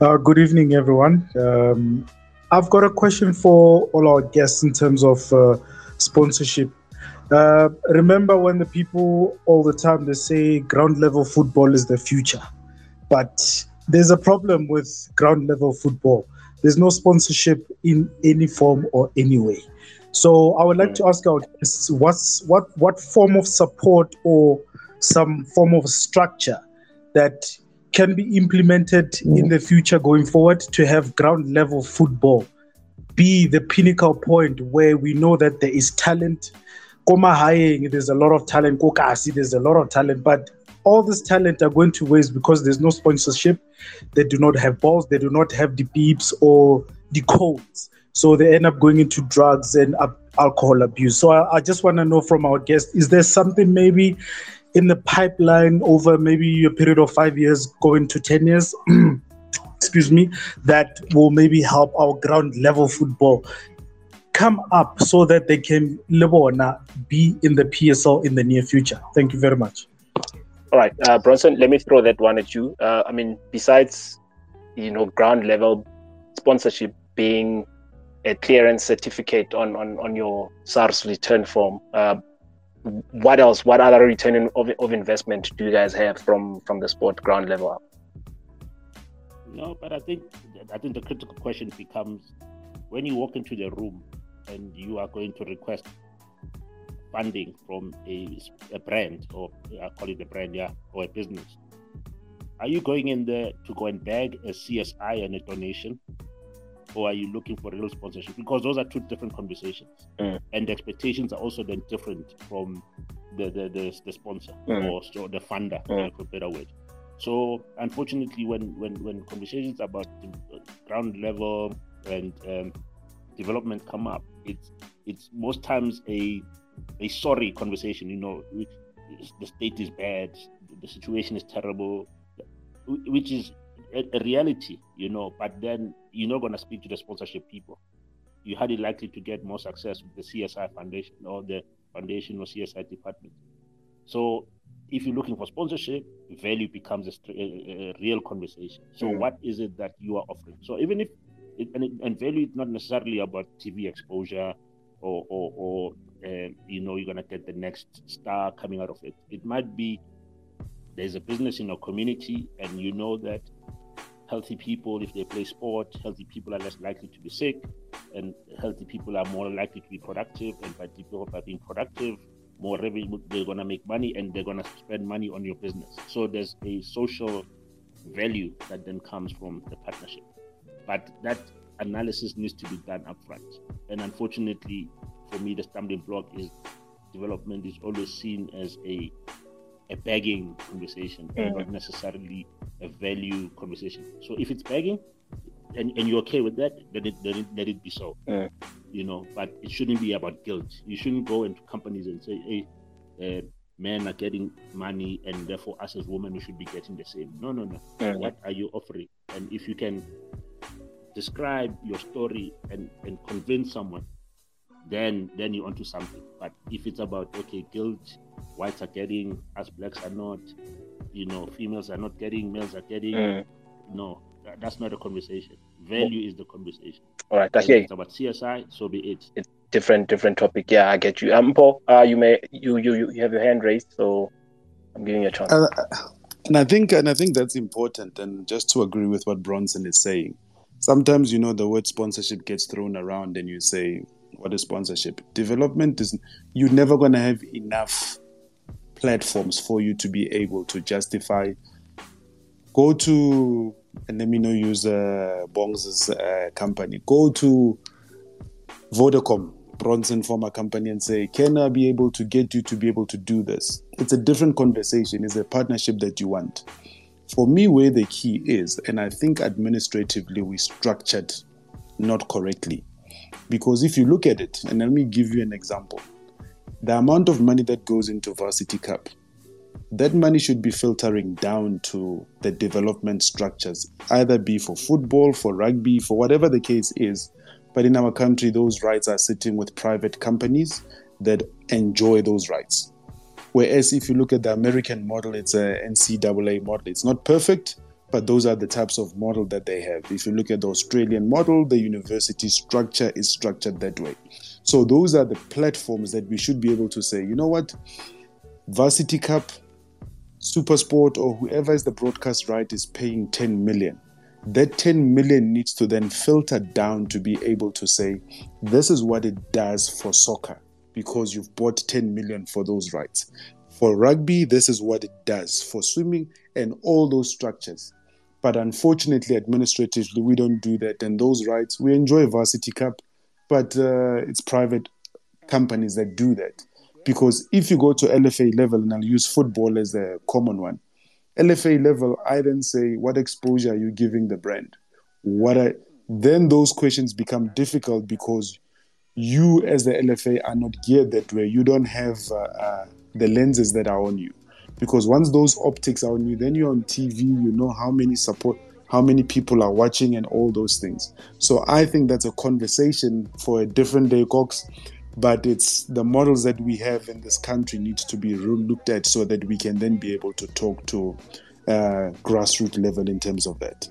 Uh, good evening, everyone. Um, I've got a question for all our guests in terms of uh, sponsorship. Uh, remember when the people all the time they say ground level football is the future, but there's a problem with ground level football. There's no sponsorship in any form or any way. So I would like to mm. ask our guests, what's what what form of support or some form of structure that can be implemented in mm. the future going forward to have ground level football be the pinnacle point where we know that there is talent. Komahayeng, there's a lot of talent. Kokasi, there's a lot of talent, but all this talent are going to waste because there's no sponsorship. They do not have balls. They do not have the beeps or the codes. So they end up going into drugs and uh, alcohol abuse. So I, I just want to know from our guest: is there something maybe in the pipeline over maybe a period of five years, going to ten years? *clears throat* excuse me, that will maybe help our ground level football come up so that they can Lebona be in the PSL in the near future. Thank you very much. All right, uh, Bronson, let me throw that one at you. Uh, I mean, besides, you know, ground level sponsorship being a clearance certificate on, on, on your SARS return form, uh, what else? What other return of, of investment do you guys have from, from the sport ground level? No, but I think I think the critical question becomes when you walk into the room and you are going to request funding from a, a brand or I call it a brand, yeah, or a business. Are you going in there to go and beg a CSI and a donation? Or are you looking for real sponsorship? Because those are two different conversations. Mm. And the expectations are also then different from the the, the, the sponsor Mm. or so the funder, Mm. for a better word. So unfortunately, when when when conversations about the ground level and um, development come up, it's it's most times a a sorry conversation. You know, which the state is bad, the situation is terrible, which is a, reality. You know, but then you're not going to speak to the sponsorship people. You're highly likely to get more success with the CSI Foundation or the foundation or CSI department. So if you're looking for sponsorship, value becomes a, a, a real conversation. So, mm. what is it that you are offering? So, even if it, and, it, and value is not necessarily about TV exposure or or, or uh, you know you're gonna get the next star coming out of it. It might be there's a business in your community, and you know that healthy people, if they play sport, healthy people are less likely to be sick, and healthy people are more likely to be productive. And by by being productive, more revenue, they're gonna make money, and they're gonna spend money on your business. So there's a social value that then comes from the partnership. But that analysis needs to be done upfront. And unfortunately, for me, the stumbling block is development is always seen as a a begging conversation, mm. not necessarily a value conversation. So if it's begging, and, and you're okay with that, then it, then it let it be so. Mm. You know, but it shouldn't be about guilt. You shouldn't go into companies and say, "Hey, uh, men are getting money, and therefore us as women we should be getting the same." No, no, no. Mm. What are you offering? And if you can describe your story and, and convince someone, then then you're onto something. But if it's about okay, guilt, whites are getting, us blacks are not, you know, females are not getting, males are getting, mm. no, that, that's not a conversation. Value is the conversation. All right, I hear It's about CSI, so be it. It's different, different topic. Yeah, I get you. Um, Paul, uh, you may you you you have your hand raised, so I'm giving you a chance. Uh, and I think and I think that's important. And just to agree with what Bronson is saying, sometimes you know the word sponsorship gets thrown around and you say what is sponsorship? Development is you're never going to have enough platforms for you to be able to justify. Go to and let me know use uh, Bong's uh, company. Go to Vodacom Bronson former company and say can I be able to get you to be able to do this? It's a different conversation. It's a partnership that you want. For me, where the key is, and I think administratively we structured not correctly. Because if you look at it, and let me give you an example the amount of money that goes into Varsity Cup, that money should be filtering down to the development structures, either be for football, for rugby, for whatever the case is. But in our country, those rights are sitting with private companies that enjoy those rights. Whereas if you look at the American model, it's a NCAA model. It's not perfect, but those are the types of model that they have. If you look at the Australian model, the university structure is structured that way. So those are the platforms that we should be able to say, you know what, Varsity Cup, Supersport, or whoever is the broadcast right is paying 10 million. That 10 million needs to then filter down to be able to say, this is what it does for soccer because you've bought 10 million for those rights. For rugby, this is what it does. For swimming and all those structures. But unfortunately, administratively, we don't do that. And those rights, we enjoy Varsity Cup, but uh, it's private companies that do that. Because if you go to LFA level, and I'll use football as a common one, LFA level, I then say, what exposure are you giving the brand? What I, then those questions become difficult because you as the LFA are not geared that way. You don't have uh, uh, the lenses that are on you. Because once those optics are on you, then you're on TV, you know how many support, how many people are watching, and all those things. So I think that's a conversation for a different day, Cox. But it's the models that we have in this country needs to be looked at so that we can then be able to talk to uh, grassroots level in terms of that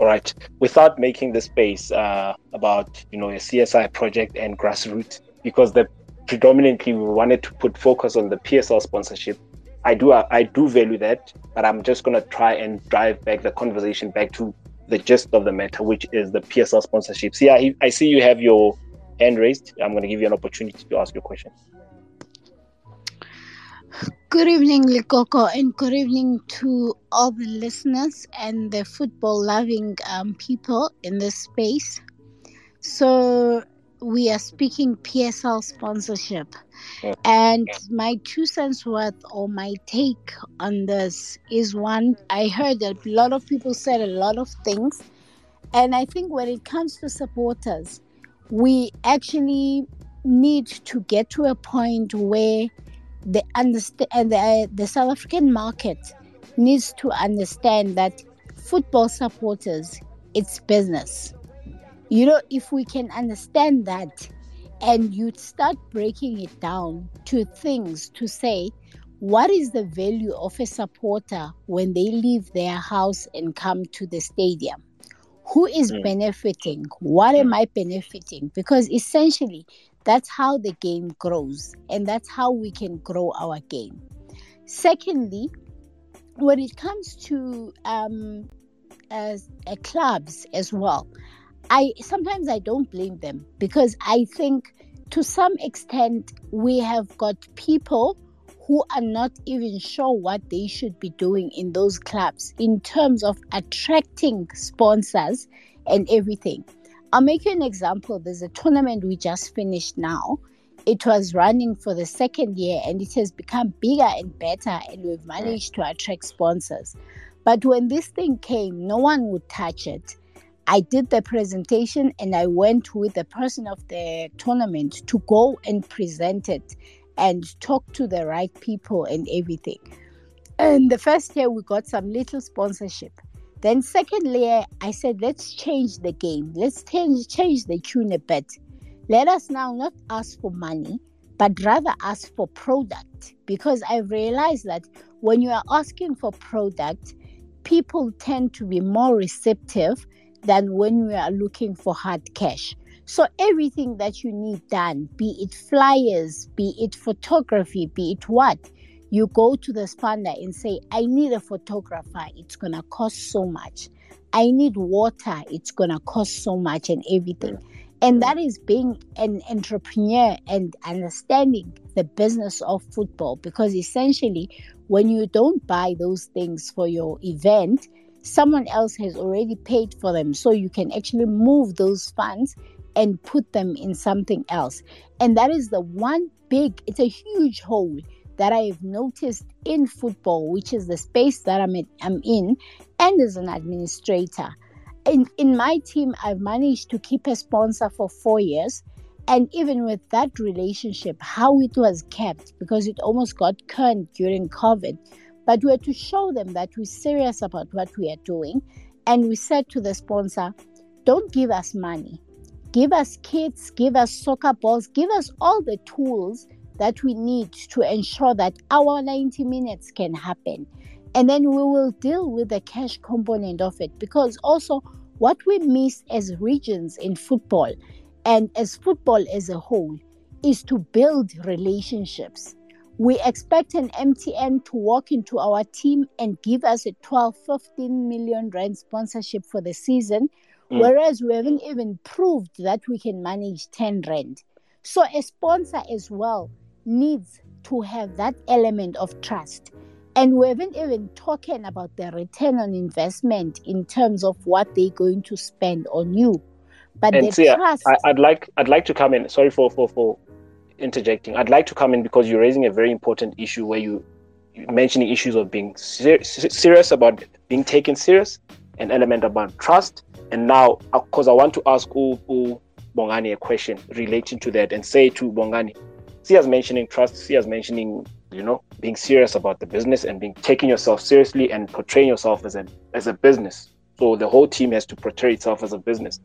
all right, without making the space uh, about you know a CSI project and grassroots, because the predominantly we wanted to put focus on the PSL sponsorship. I do I do value that, but I'm just gonna try and drive back the conversation back to the gist of the matter, which is the PSL sponsorships. Yeah, I see you have your hand raised. I'm gonna give you an opportunity to ask your question. Good evening, Likoko, and good evening to all the listeners and the football loving um, people in this space. So, we are speaking PSL sponsorship. And my two cents worth or my take on this is one I heard that a lot of people said a lot of things. And I think when it comes to supporters, we actually need to get to a point where the understand uh, the, uh, the South African market needs to understand that football supporters it's business. You know, if we can understand that and you start breaking it down to things to say, what is the value of a supporter when they leave their house and come to the stadium? Who is Mm. benefiting? What am I benefiting? Because essentially, that's how the game grows, and that's how we can grow our game. Secondly, when it comes to um, as uh, clubs as well, I sometimes I don't blame them because I think to some extent we have got people who are not even sure what they should be doing in those clubs in terms of attracting sponsors and everything. I'll make you an example. There's a tournament we just finished now. It was running for the second year and it has become bigger and better, and we've managed to attract sponsors. But when this thing came, no one would touch it. I did the presentation and I went with the person of the tournament to go and present it and talk to the right people and everything. And the first year we got some little sponsorship. Then second year I said let's change the game. Let's change change the tune a bit. Let us now not ask for money, but rather ask for product because I've realized that when you are asking for product, people tend to be more receptive than when we are looking for hard cash. So everything that you need done, be it flyers, be it photography, be it what, you go to the sponder and say, I need a photographer, it's gonna cost so much. I need water, it's gonna cost so much and everything. And that is being an entrepreneur and understanding the business of football because essentially when you don't buy those things for your event, someone else has already paid for them. So you can actually move those funds and put them in something else. And that is the one big, it's a huge hole that I have noticed in football, which is the space that I'm in, I'm in and as an administrator. In, in my team, I've managed to keep a sponsor for four years. And even with that relationship, how it was kept, because it almost got current during COVID, but we had to show them that we're serious about what we are doing. And we said to the sponsor, don't give us money. Give us kits, give us soccer balls, give us all the tools that we need to ensure that our 90 minutes can happen. And then we will deal with the cash component of it. Because also, what we miss as regions in football and as football as a whole is to build relationships. We expect an MTN to walk into our team and give us a 12, 15 million rand sponsorship for the season, Mm. whereas we haven't even proved that we can manage 10 rand. So a sponsor as well needs to have that element of trust. And we haven't even talking about the return on investment in terms of what they're going to spend on you. But And the Sia, trust I, I'd like I'd like to come in. Sorry for for for interjecting. I'd like to come in because you're raising a very important issue where you mentioning issues of being ser- serious about being taken serious, an element about trust, and now because I want to ask U, U Bongani a question relating to that and say to Bongani, Sia's mentioning trust, Sia's mentioning you know being serious about the business and being taking yourself seriously and portraying yourself as a as a business. So the whole team has to portray itself as a business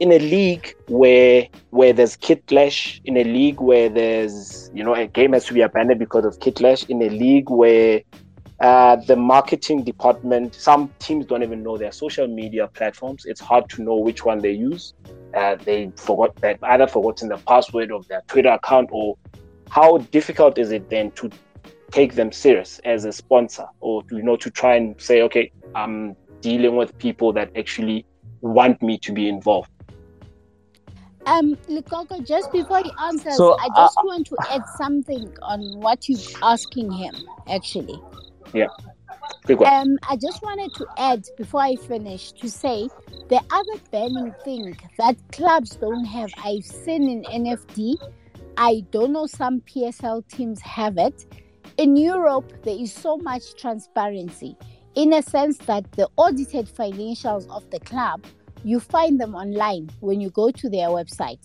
in a league where where there's kit clash, in a league where there's you know a game has to be abandoned because of kit clash, in a league where uh, the marketing department, some teams don't even know their social media platforms. It's hard to know which one they use. Uh, they forgot that either forgotten the password of their Twitter account or how difficult is it then to take them serious as a sponsor or you know to try and say okay I'm dealing with people that actually want me to be involved Um, Likoko, just before he answers, So, I just want to add something on what you're asking him, actually. One. Um, I just wanted to add before I finish to say the other burning thing that clubs don't have, I've seen in NFD, I don't know some PSL teams have it. In Europe, there is so much transparency in a sense that the audited financials of the club, you find them online when you go to their website.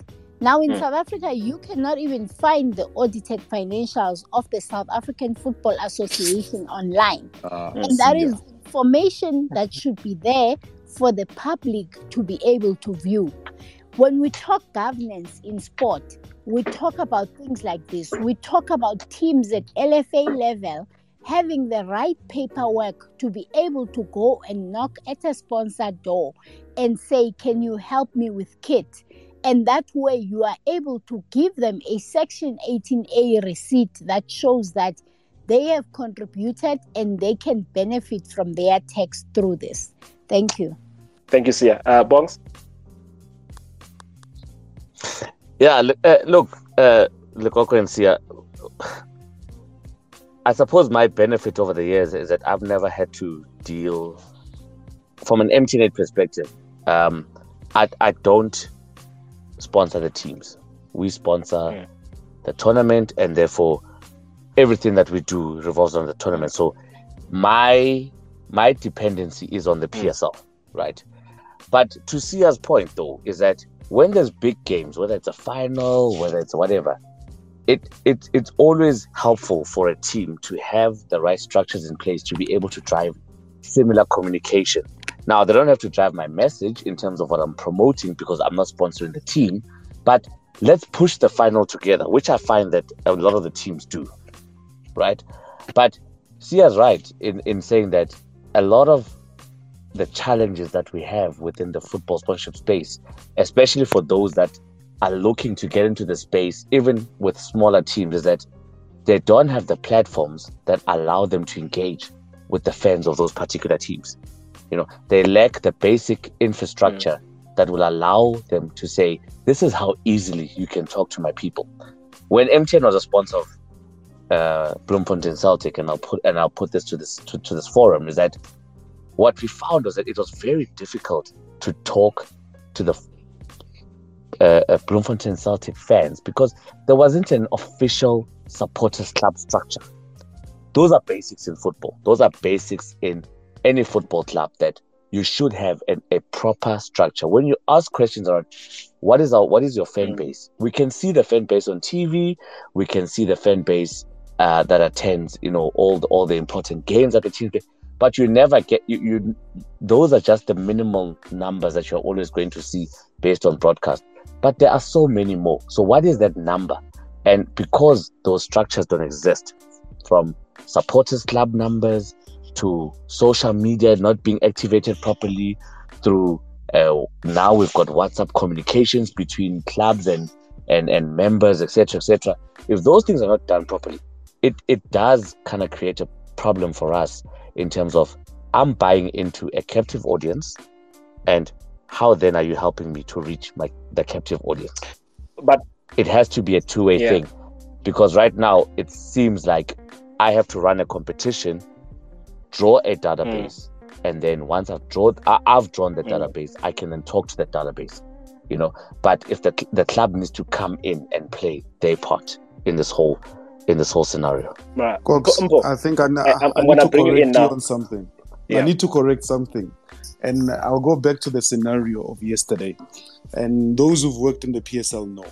Now, in Mm. South Africa, you cannot even find the audited financials of the South African Football Association online. Uh, And that is information that should be there for the public to be able to view. when we talk governance in sport, we talk about things like this. We talk about teams at LFA level having the right paperwork to be able to go and knock at a sponsor door and say, Can you help me with kit? And that way you are able to give them a Section 18A receipt that shows that they have contributed and they can benefit from their tax through this. Thank you. Thank you, Sia. Uh, Bongs? Yeah, uh, look, uh, Lekoko and Sia, I suppose my benefit over the years is that I've never had to deal from an MTN perspective. Um, I, I don't sponsor the teams. We sponsor mm. the tournament, and therefore everything that we do revolves on the tournament. So my my dependency is on the mm. PSL, right? But to Sia's point though, is that when there's big games, whether it's a final, whether it's whatever, it, it it's always helpful for a team to have the right structures in place to be able to drive similar communication. Now they don't have to drive my message in terms of what I'm promoting because I'm not sponsoring the team, but let's push the final together, which I find that a lot of the teams do. Right? But Sia's right in, in saying that a lot of the challenges that we have within the football sponsorship space, especially for those that are looking to get into the space, even with smaller teams, is that they don't have the platforms that allow them to engage with the fans of those particular teams. You know, they lack the basic infrastructure mm. that will allow them to say, "This is how easily you can talk to my people." When MTN was a sponsor of uh, Bloemfontein Celtic, and I'll put and I'll put this to this to, to this forum, is that what we found was that it was very difficult to talk to the uh, uh, Bloemfontein Celtic fans because there wasn't an official supporters club structure. Those are basics in football. Those are basics in any football club that you should have an, a proper structure. When you ask questions around what is our what is your fan mm. base, we can see the fan base on TV. We can see the fan base uh, that attends, you know, all the, all the important games that the team play but you never get you, you those are just the minimum numbers that you're always going to see based on broadcast but there are so many more. So what is that number? And because those structures don't exist from supporters club numbers to social media not being activated properly through uh, now we've got whatsapp communications between clubs and and and members etc etc if those things are not done properly it it does kind of create a problem for us in terms of I'm buying into a captive audience and how then are you helping me to reach my the captive audience? But it has to be a two-way yeah. thing because right now it seems like I have to run a competition, draw a database, mm. and then once I've drawn I, have drawn the mm. database, I can then talk to the database. You know, but if the the club needs to come in and play their part in this whole in this whole scenario. Right. Cox, I think I, I, I, I need to correct you, you on something. Yeah. I need to correct something. And I'll go back to the scenario of yesterday. And those who've worked in the PSL know.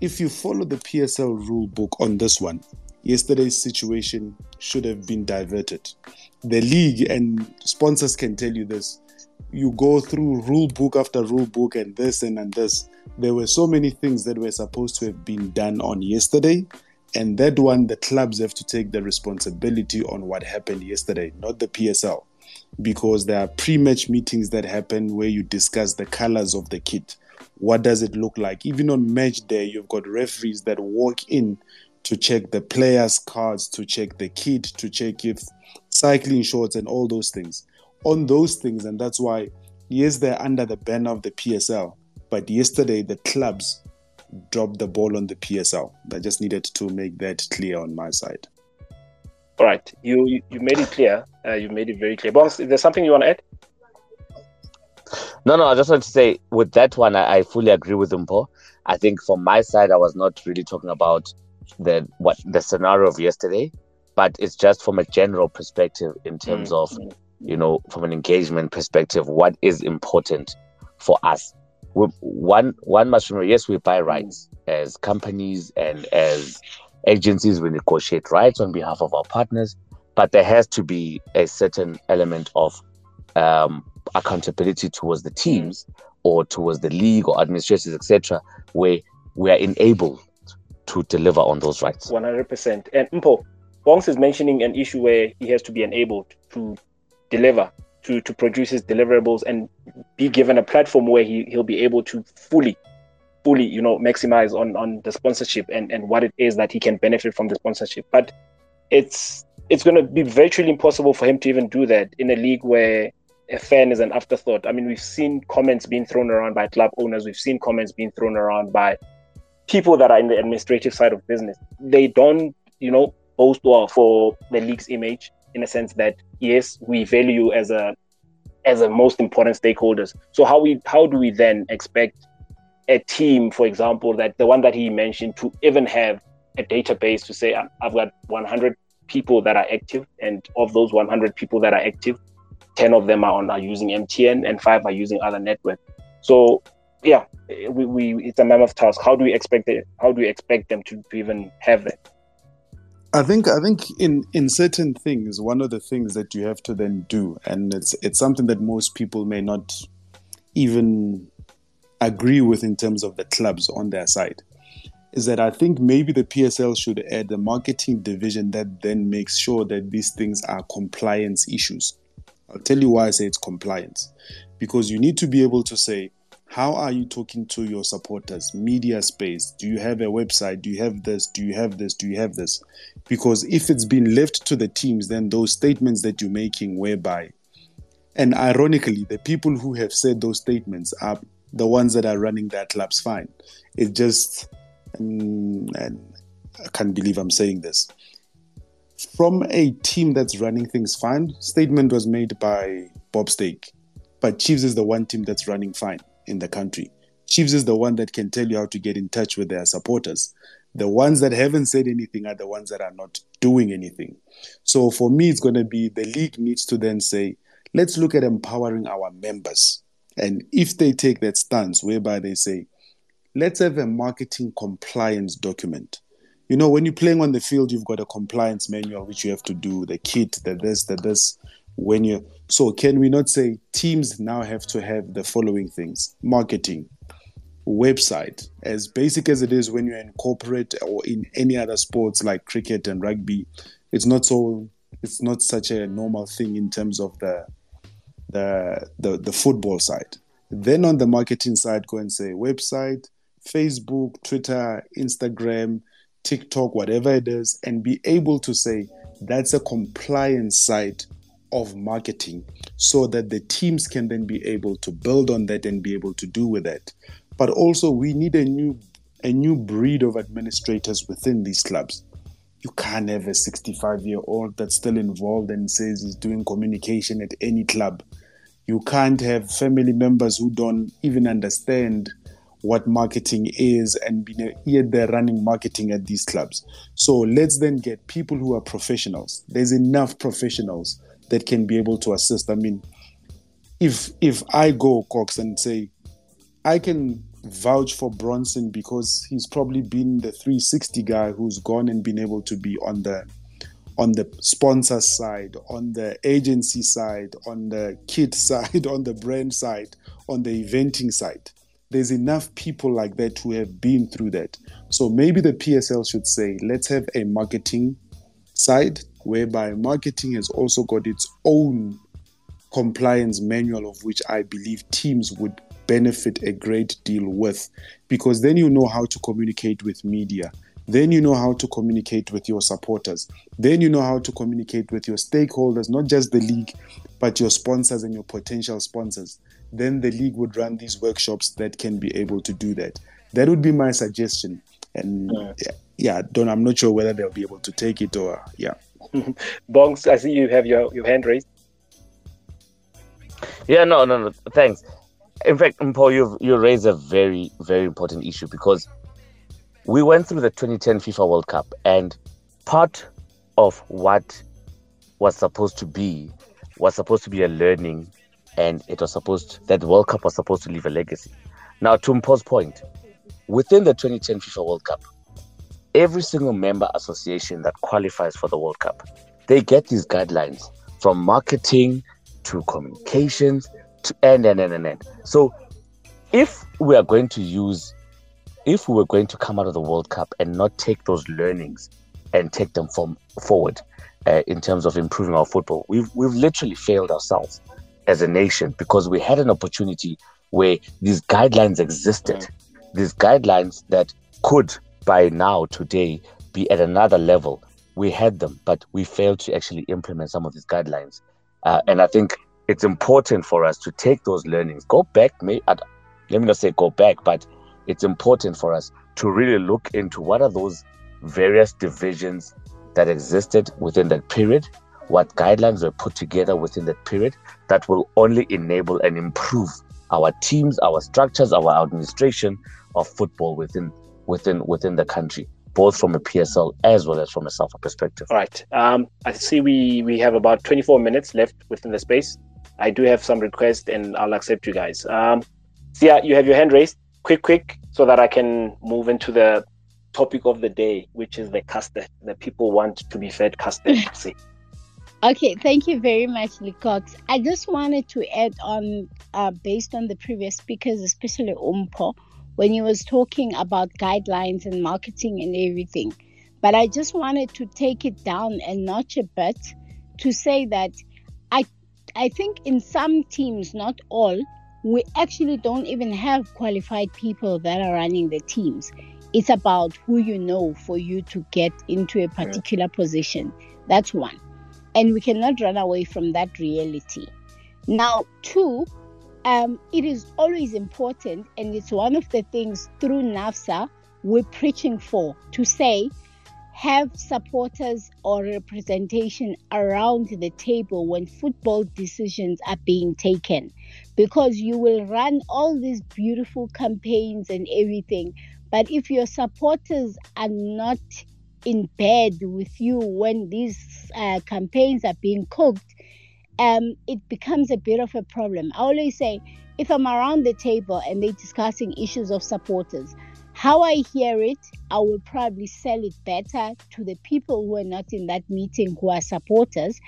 If you follow the PSL rule book on this one, yesterday's situation should have been diverted. The league and sponsors can tell you this. You go through rule book after rule book and this and, and this. There were so many things that were supposed to have been done on yesterday and that one, the clubs have to take the responsibility on what happened yesterday, not the PSL, because there are pre match meetings that happen where you discuss the colors of the kit. What does it look like? Even on match day, you've got referees that walk in to check the players' cards, to check the kit, to check if cycling shorts and all those things. On those things, and that's why, yes, they're under the banner of the PSL, but yesterday the clubs dropped the ball on the PSL. I just needed to make that clear on my side. All right, you you, made it clear. Uh, you made it very clear. Bongs, is there something you want to add? No, no. I just want to say with that one, I, I fully agree with Umpo. I think from my side, I was not really talking about the what the scenario of yesterday, but it's just from a general perspective in terms mm. of you know from an engagement perspective, what is important for us one one must remember yes we buy rights as companies and as agencies we negotiate rights on behalf of our partners but there has to be a certain element of um, accountability towards the teams or towards the league or administrators, etc., where we are enabled to deliver on those rights. 100%. And Mpo, Bongs is mentioning an issue where he has to be enabled to deliver, to, to produce his deliverables and be given a platform where he, he'll be able to fully, fully, you know, maximize on, on the sponsorship and, and what it is that he can benefit from the sponsorship. But it's it's going to be virtually impossible for him to even do that in a league where a fan is an afterthought. I mean, we've seen comments being thrown around by club owners, we've seen comments being thrown around by people that are in the administrative side of business. They don't, you know, boast well for the league's image in a sense that yes, we value as a as a most important stakeholders. So how we how do we then expect a team, for example, that the one that he mentioned, to even have a database to say I've got 100 people that are active, and of those 100 people that are active, 10 of them are on are using MTN, and five are using other network. So yeah, we, we it's a mammoth task. How do we expect it? How do we expect them to, to even have it? I think I think in in certain things, one of the things that you have to then do, and it's it's something that most people may not even agree with in terms of the clubs on their side, is that I think maybe the PSL should add a marketing division that then makes sure that these things are compliance issues. I'll tell you why I say it's compliance. Because you need to be able to say, how are you talking to your supporters? Media space. Do you have a website? Do you have this? Do you have this? Do you have this? Because if it's been left to the teams then those statements that you're making whereby and ironically the people who have said those statements are the ones that are running their clubs fine it just um, and i can't believe i'm saying this from a team that's running things fine statement was made by bob stake but chiefs is the one team that's running fine in the country. Chiefs is the one that can tell you how to get in touch with their supporters. The ones that haven't said anything are the ones that are not doing anything. So for me, it's going to be the league needs to then say, let's look at empowering our members. And if they take that stance whereby they say, let's have a marketing compliance document. You know, when you're playing on the field, you've got a compliance manual which you have to do, the kit, the this, the this. When you so, can we not say teams now have to have the following things marketing, website, as basic as it is when you're in corporate or in any other sports like cricket and rugby? It's not so, it's not such a normal thing in terms of the, the, the, the football side. Then on the marketing side, go and say website, Facebook, Twitter, Instagram, TikTok, whatever it is, and be able to say that's a compliance side of marketing so that the teams can then be able to build on that and be able to do with that. But also we need a new a new breed of administrators within these clubs. You can't have a 65 year old that's still involved and says he's doing communication at any club. You can't have family members who don't even understand what marketing is and be, yet they're running marketing at these clubs. So let's then get people who are professionals. There's enough professionals that can be able to assist. I mean, if if I go Cox and say I can vouch for Bronson because he's probably been the 360 guy who's gone and been able to be on the on the sponsor side, on the agency side, on the kit *laughs* side, on the brand side, on the eventing side. There's enough people like that who have been through that. So maybe the PSL should say, let's have a marketing side whereby marketing has also got its own compliance manual of which I believe teams would benefit a great deal with because then you know how to communicate with media then you know how to communicate with your supporters then you know how to communicate with your stakeholders not just the league but your sponsors and your potential sponsors then the league would run these workshops that can be able to do that that would be my suggestion and yeah, yeah don't i'm not sure whether they'll be able to take it or yeah *laughs* Bongs, I see you have your, your hand raised. Yeah, no, no, no. Thanks. In fact, Paul, you you raised a very, very important issue because we went through the 2010 FIFA World Cup, and part of what was supposed to be was supposed to be a learning, and it was supposed that the World Cup was supposed to leave a legacy. Now, to Paul's point, within the 2010 FIFA World Cup, every single member association that qualifies for the World Cup, they get these guidelines from marketing to communications to and and and and. and. So if we are going to use, if we were going to come out of the World Cup and not take those learnings and take them from forward uh, in terms of improving our football, we've we've literally failed ourselves as a nation because we had an opportunity where these guidelines existed, these guidelines that could by now today be at another level. We had them, but we failed to actually implement some of these guidelines. Uh, and I think it's important for us to take those learnings, go back, may, let me not say go back, but it's important for us to really look into what are those various divisions that existed within that period, what guidelines were put together within that period that will only enable and improve our teams, our structures, our administration of football within within within the country, both from a PSL as well as from a SAFA perspective. All right. Um, I see we we have about 24 minutes left within the space. I do have some requests, and I'll accept you guys. Um, Sia, you have your hand raised. Quick, quick, so that I can move into the topic of the day, which is the custard. The people want to be fed custard. *laughs* Okay, thank you very much, Cox. I just wanted to add on, uh, based on the previous speakers, especially Umpo, when he was talking about guidelines and marketing and everything. But I just wanted to take it down a notch a bit to say that I, I think in some teams, not all, we actually don't even have qualified people that are running the teams. It's about who you know for you to get into a particular yeah. position. That's one. And we cannot run away from that reality. Now, two, um, it is always important, and it's one of the things through NAFSA we're preaching for to say, have supporters or representation around the table when football decisions are being taken because you will run all these beautiful campaigns and everything but if your supporters are not in bed with you when these uh, campaigns are being cooked, um, it becomes a bit of a problem. I always say, if I'm around the table and they're discussing issues of supporters, how I hear it, I will probably sell it better to the people who are not in that meeting who are supporters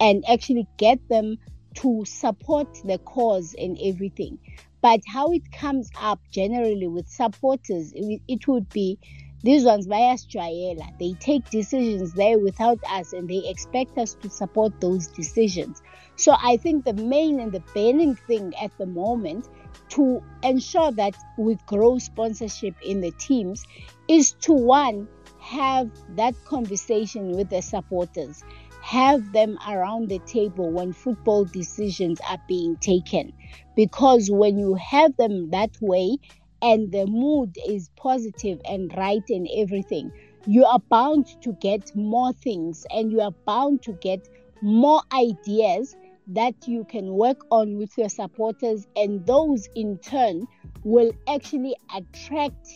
and actually get them to support the cause and everything. But how it comes up generally with supporters, it, it would be these ones via Straela. They take decisions there without us and they expect us to support those decisions. So I think the main and the burning thing at the moment to ensure that we grow sponsorship in the teams is to one have that conversation with the supporters. Have them around the table when football decisions are being taken. Because when you have them that way and the mood is positive and right and everything, you are bound to get more things and you are bound to get more ideas that you can work on with your supporters, and those in turn will actually attract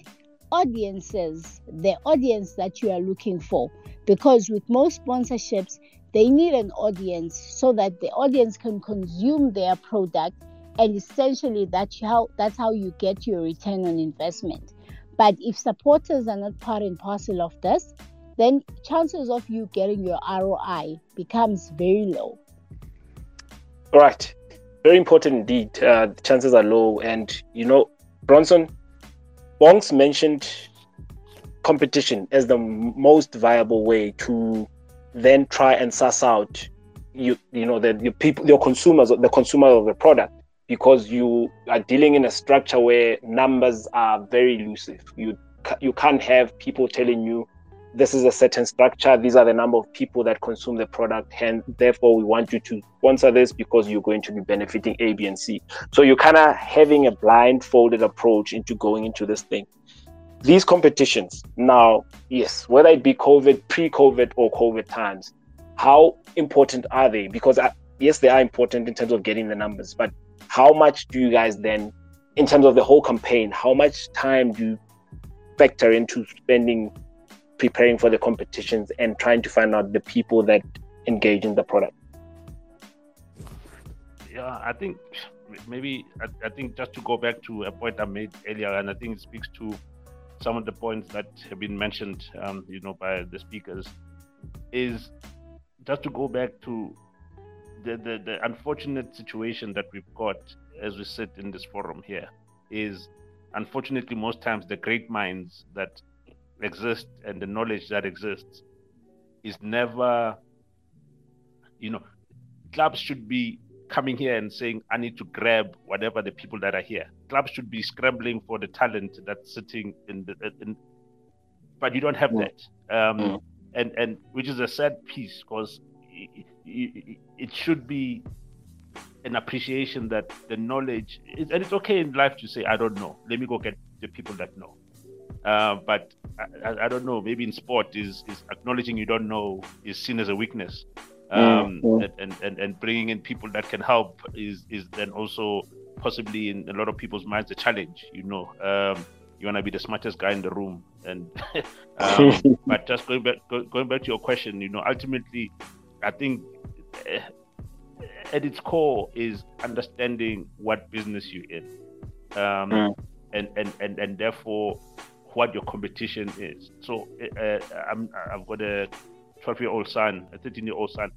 audiences, the audience that you are looking for. Because with most sponsorships, they need an audience so that the audience can consume their product and essentially that's how that's how you get your return on investment but if supporters are not part and parcel of this then chances of you getting your roi becomes very low right. Very important indeed. Uh, the chances are low. And you know bronson bongs mentioned competition as the most viable way to then try and suss out you you know the, the people your consumers the consumer of the product because you are dealing in a structure where numbers are very elusive. You you can't have people telling you this is a certain structure. These are the number of people that consume the product, and therefore we want you to sponsor this because you're going to be benefiting A, B, and C. So you're kind of having a blindfolded approach into going into this thing. These competitions now, yes, whether it be COVID, pre-COVID, or COVID times, how important are they? Because I, uh, yes, they are important in terms of getting the numbers, but how much do you guys then, in terms of the whole campaign, how much time do you factor into spending preparing for the competitions and trying to find out the people that engage in the product? Yeah, I think maybe I, I, think just to go back to a point I made earlier, and I think it speaks to some of the points that have been mentioned, um, you know, by the speakers, is just to go back to the, the, the unfortunate situation that we've got as we sit in this forum here is unfortunately most times the great minds that exist and the knowledge that exists is never you know clubs should be coming here and saying i need to grab whatever the people that are here. Clubs should be scrambling for the talent that's sitting in the in, but you don't have that. Um, Mm. and and which is a sad piece because it, it, it should be an appreciation that the knowledge is, and it's okay in life to say i don't know. Let me go get the people that know uh, but I, I, don't know. Maybe in sport is is acknowledging you don't know is seen as a weakness. Um, And, and, and and bringing in people that can help is is then also possibly in a lot of people's minds a challenge you know. Um, you want to be the smartest guy in the room. And *laughs* um, *laughs* but just going back go, going back to your question you know ultimately i think eh, at its core is understanding what business you're in. Um, Mm. and, and and and therefore what your competition is. So uh, I'm, i've got a 12 year old son a 13 year old son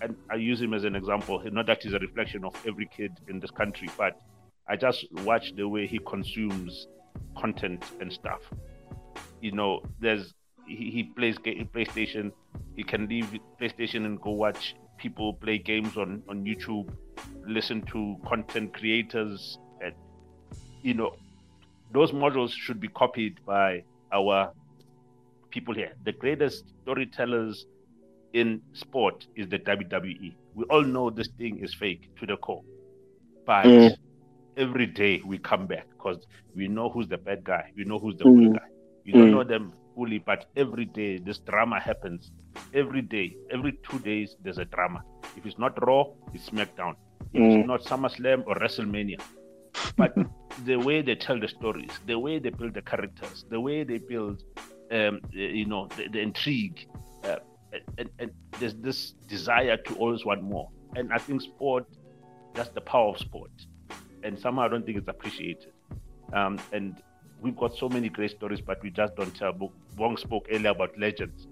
and i use him as an example. Not that he's a reflection of every kid in this country but i just watch the way he consumes content and stuff. You know there's he, he plays playstation he can leave playstation and go watch people play games on on youtube listen to content creators and you know those models should be copied by our people here the greatest storytellers in sport is the wwe we all know this thing is fake to the core but Mm. every day we come back because we know who's the bad guy we know who's the good Mm. guy you don't Mm. know them fully but every day this drama happens every day every two days there's a drama if it's not raw it's smackdown if Mm. it's not SummerSlam or WrestleMania. But *laughs* the way they tell the stories, the way they build the characters, the way they build, um, you know, the, the intrigue, uh, and, and there's this desire to always want more. And I think sport, that's the power of sport. And somehow I don't think it's appreciated. Um, and we've got so many great stories, but we just don't tell. Wong spoke earlier about legends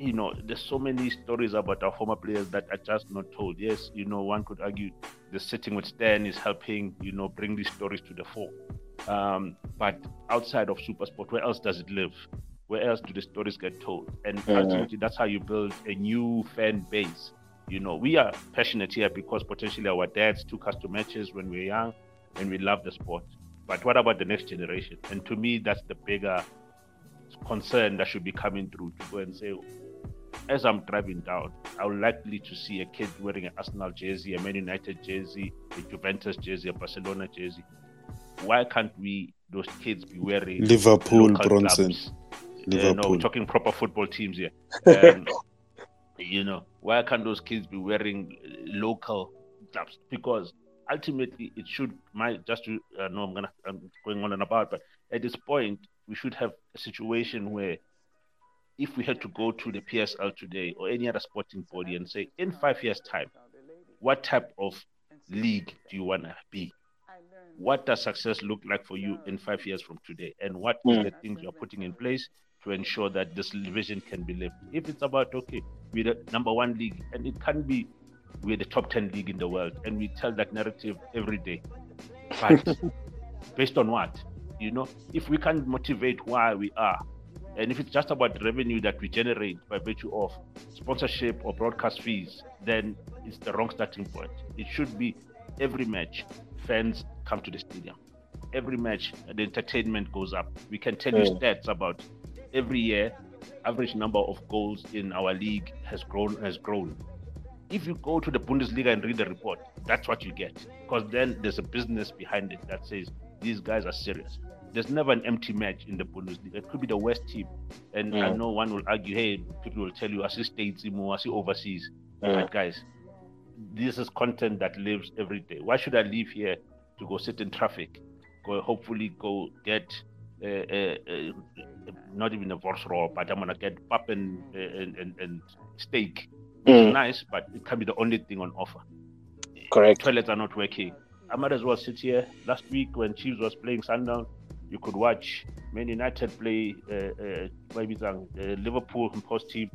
you know, there's so many stories about our former players that are just not told. Yes, you know, one could argue the sitting with Stan is helping, you know, bring these stories to the fore. Um, but outside of Supersport, where else does it live? Where else do the stories get told? And Mhm. ultimately, that's how you build a new fan base. You know, we are passionate here because potentially our dads took us to matches when we were young and we love the sport. But what about the next generation? And to me, that's the bigger concern that should be coming through to go and say, as I'm driving down, I'm likely to see a kid wearing an Arsenal jersey, a Man United jersey, a Juventus jersey, a Barcelona jersey. Why can't we, those kids, be wearing Liverpool, Bronson. clubs? Yeah, no, we're talking proper football teams here. *laughs* Um, you know, why can't those kids be wearing uh, local clubs? Because ultimately, it should. My just to uh, no, I'm gonna I'm going on and about, but at this point, we should have a situation where if we had to go to the PSL today or any other sporting body and say, in five years' time, what type of league do you want to be? What does success look like for you in five years from today? And what is Mm. the things you're putting in place to ensure that this vision can be lived? If it's about, okay, we're the number one league, and it can be we're the top 10 league in the world, and we tell that narrative every day. But *laughs* based on what? You know, if we can't motivate why we are, and if it's just about revenue that we generate by virtue of sponsorship or broadcast fees, then it's the wrong starting point. It should be every match, fans come to the stadium. Every match, the entertainment goes up. We can tell you stats about every year, average number of goals in our league has grown has grown. If you go to the Bundesliga and read the report, that's what you get. Because then there's a business behind it that says these guys are serious. There's never an empty match in the Bundesliga. It could be the worst team. And I Mm. know one will argue, hey, people will tell you, I see states I see overseas. Mm. But guys, this is content that lives every day. Why should I leave here to go sit in traffic? Go hopefully go get uh, uh, uh, not even a roll, but I'm gonna get pap and and, and, and steak. Mm. nice, but it can be the only thing on offer. Correct. Toilets are not working. I might as well sit here. Last week when Chiefs was playing Sundown, you could watch Man United play uh, uh, uh, Liverpool post team.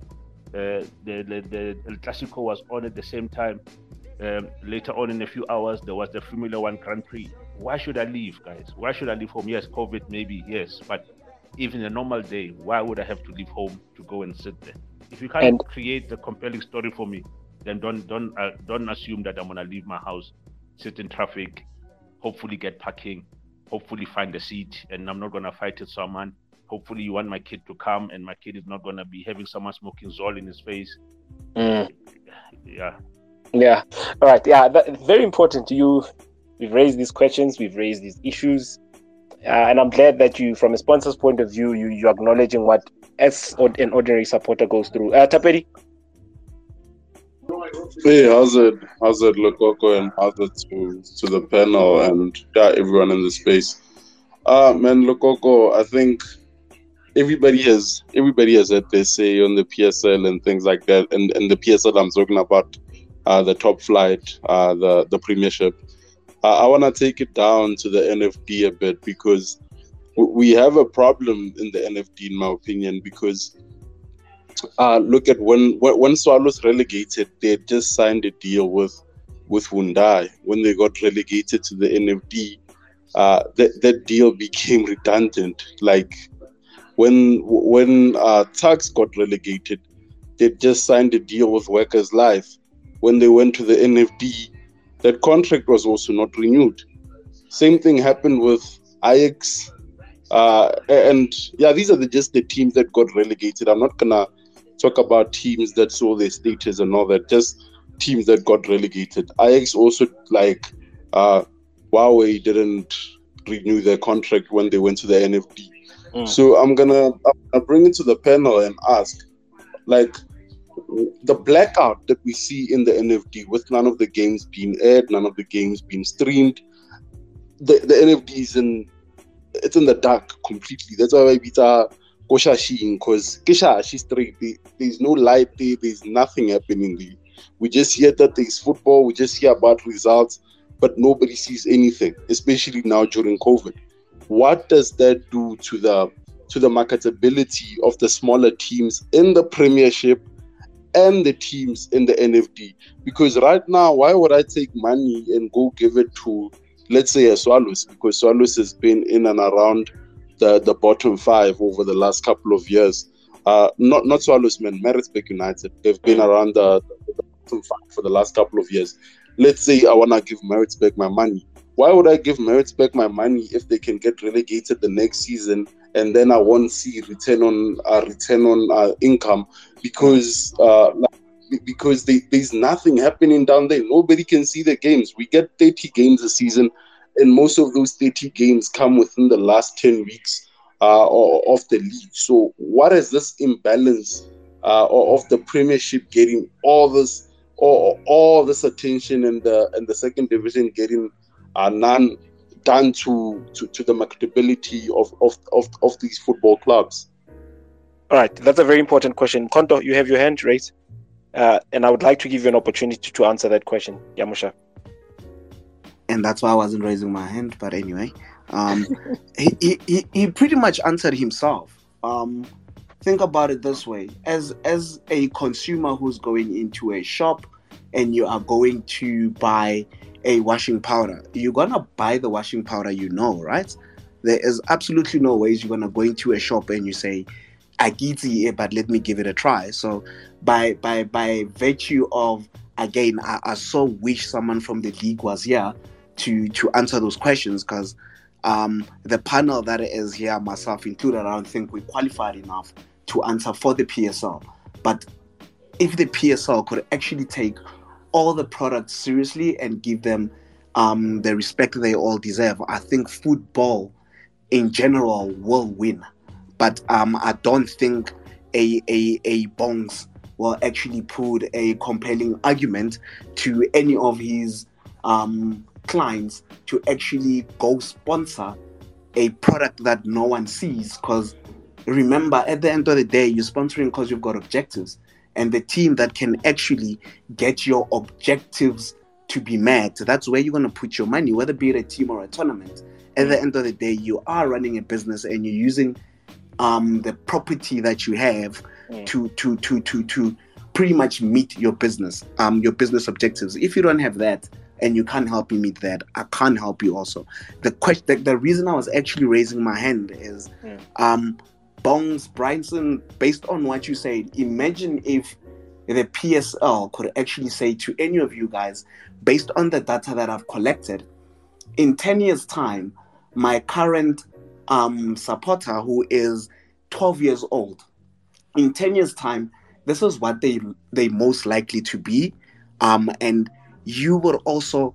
Uh, the, the the El Clasico was on at the same time. Um, later on, in a few hours, there was the Formula One Grand Prix. why should I leave, guys? Why should I leave home? Yes, COVID, maybe, yes, but even a normal day, why would I have to leave home to go and sit there? If you can't And- create a compelling story for me, then don't don't uh, don't assume that I'm gonna leave my house, sit in traffic, hopefully get parking, hopefully find a seat, and I'm not gonna fight with someone. Hopefully, you want my kid to come, and my kid is not gonna be having someone smoking Zol in his face. Mm. Yeah, Yeah. All right. Yeah. That, very important. To you, we've raised these questions. We've raised these issues, uh, and I'm glad that you, from a sponsor's point of view, you you're acknowledging what as an ordinary supporter goes through. Uh, Taperi. Hey, how's it? How's it, Lokoko, and how's it to to the panel and yeah, everyone in the space? Uh man, Lokoko, I think everybody has everybody has had their say on the PSL and things like that. And and the PSL I'm talking about, uh, the top flight, uh, the the Premiership. Uh, I want to take it down to the NFD a bit because we have a problem in the NFD, in my opinion, because uh, look at when, when when Swallows relegated, they just signed a deal with with Hyundai. When they got relegated to the NFD, uh, that that deal became redundant. Like when when uh, Tugs got relegated, they just signed a deal with Workers Life. When they went to the NFD, that contract was also not renewed. Same thing happened with Ajax. Uh, and yeah, these are the, just the teams that got relegated. I'm not gonna talk about teams that saw their status and all that. Just teams that got relegated. Ajax also like uh, Huawei didn't renew their contract when they went to the NFD. Mm. So I'm gonna I'll bring it to the panel and ask, like, the blackout that we see in the NFD with none of the games being aired, none of the games being streamed. The the NFD is in it's in the dark completely. That's why it's a Koshashin because Kishashi straight. There- There's no light there. There's nothing happening there. We just hear that there's football. We just hear about results, but nobody sees anything, especially now during COVID. What does that do to the to the marketability of the smaller teams in the Premiership and the teams in the NFD? Because right now, why would I take money and go give it to, let's say, a Swallows? Because Swallows has been in and around the, the bottom five over the last couple of years. Uh, not not Swallows, man, Maritzburg United. They've been around the, the bottom five for the last couple of years. Let's say I want to give Maritzburg my money. Why would I give Maritzburg my money if they can get relegated the next season and then I won't see return on uh, return on uh, income because uh, because they, there's nothing happening down there. Nobody can see the games. We get 30 games a season, and most of those 30 games come within the last 10 weeks uh, of the league. So, what is this imbalance uh, of the Premiership getting all this, all, all this attention, and the and the second division getting uh, none done to, to, to the marketability of, of, of, of these football clubs? All right. That's a very important question. Konto, you have your hand raised, uh, and I would like to give you an opportunity to answer that question, Yamusha. And that's why I wasn't raising my hand. But anyway, um, *laughs* he, he, he, pretty much answered himself. Um, think about it this way: as as a consumer who's going into a shop and you are going to buy a washing powder, you're gonna buy the washing powder you know, right? There is absolutely no ways you're gonna go into a shop and you say, "I get it, but let me give it a try." So, by by by virtue of again, I, I so wish someone from the league was here to to answer those questions because um, the panel that is here, myself included, I don't think we qualified enough to answer for the PSL. But if the PSL could actually take all the products seriously and give them um, the respect they all deserve, I think football in general will win. But um, I don't think a a a Bongs will actually put a compelling argument to any of his um, clients to actually go sponsor a product that no one sees. Because remember, at the end of the day, you're sponsoring because you've got objectives, and the team that can actually get your objectives to be met, that's where you're going to put your money, whether be it a team or a tournament. At the end of the day, you are running a business and you're using um, the property that you have Mm. to to to to to pretty much meet your business um your business objectives if you don't have that and you can't help me meet that, I can't help you also. The question, the, the reason I was actually raising my hand is, Yeah. um, Bongs Bryson, based on what you said, imagine if the PSL could actually say to any of you guys, based on the data that I've collected, in 10 years' time, my current um, supporter, who is 12 years old, in 10 years' time, this is what they they most likely to be. Um, and you will also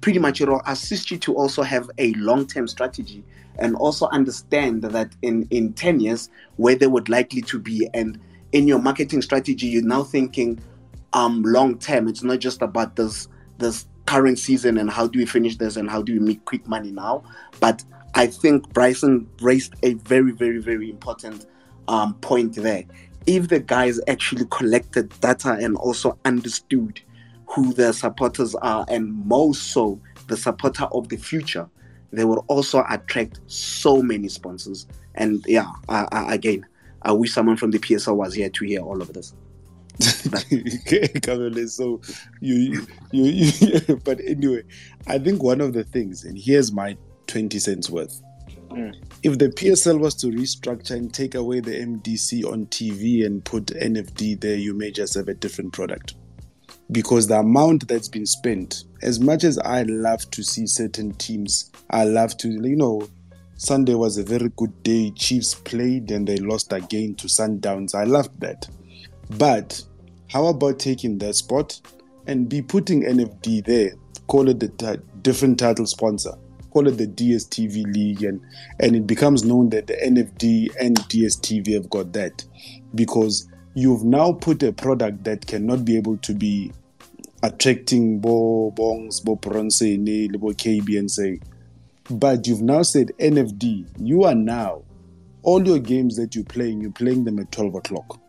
pretty much it'll assist you to also have a long-term strategy and also understand that in in 10 years where they would likely to be. And in your marketing strategy you're now thinking um long term it's not just about this this current season and how do we finish this and how do we make quick money now. But i think bryson raised a very very very important um, point there. If the guys actually collected data and also understood who their supporters are and most so the supporter of the future they will also attract so many sponsors and yeah I, I, again i wish someone from the psl was here to hear all of this *laughs* Kamele, so you, you, you, *laughs* but anyway, I think one of the things, and here's my 20 cents worth. Mm. If the PSL was to restructure and take away the MDC on TV and put NFD there, you may just have a different product. Because the amount that's been spent, as much as I love to see certain teams, I love to, you know, Sunday was a very good day. Chiefs played and they lost again to Sundowns. I loved that. But how about taking that spot and be putting NFD there? Call it the ti- different title sponsor. Call it the DSTV League, and and it becomes known that the NFD and DSTV have got that because you've now put a product that cannot be able to be attracting bo bongs, bo Pronsene, bo KB and say, but you've now said NFD. You are now all your games that you're playing, you're playing them at 12 o'clock.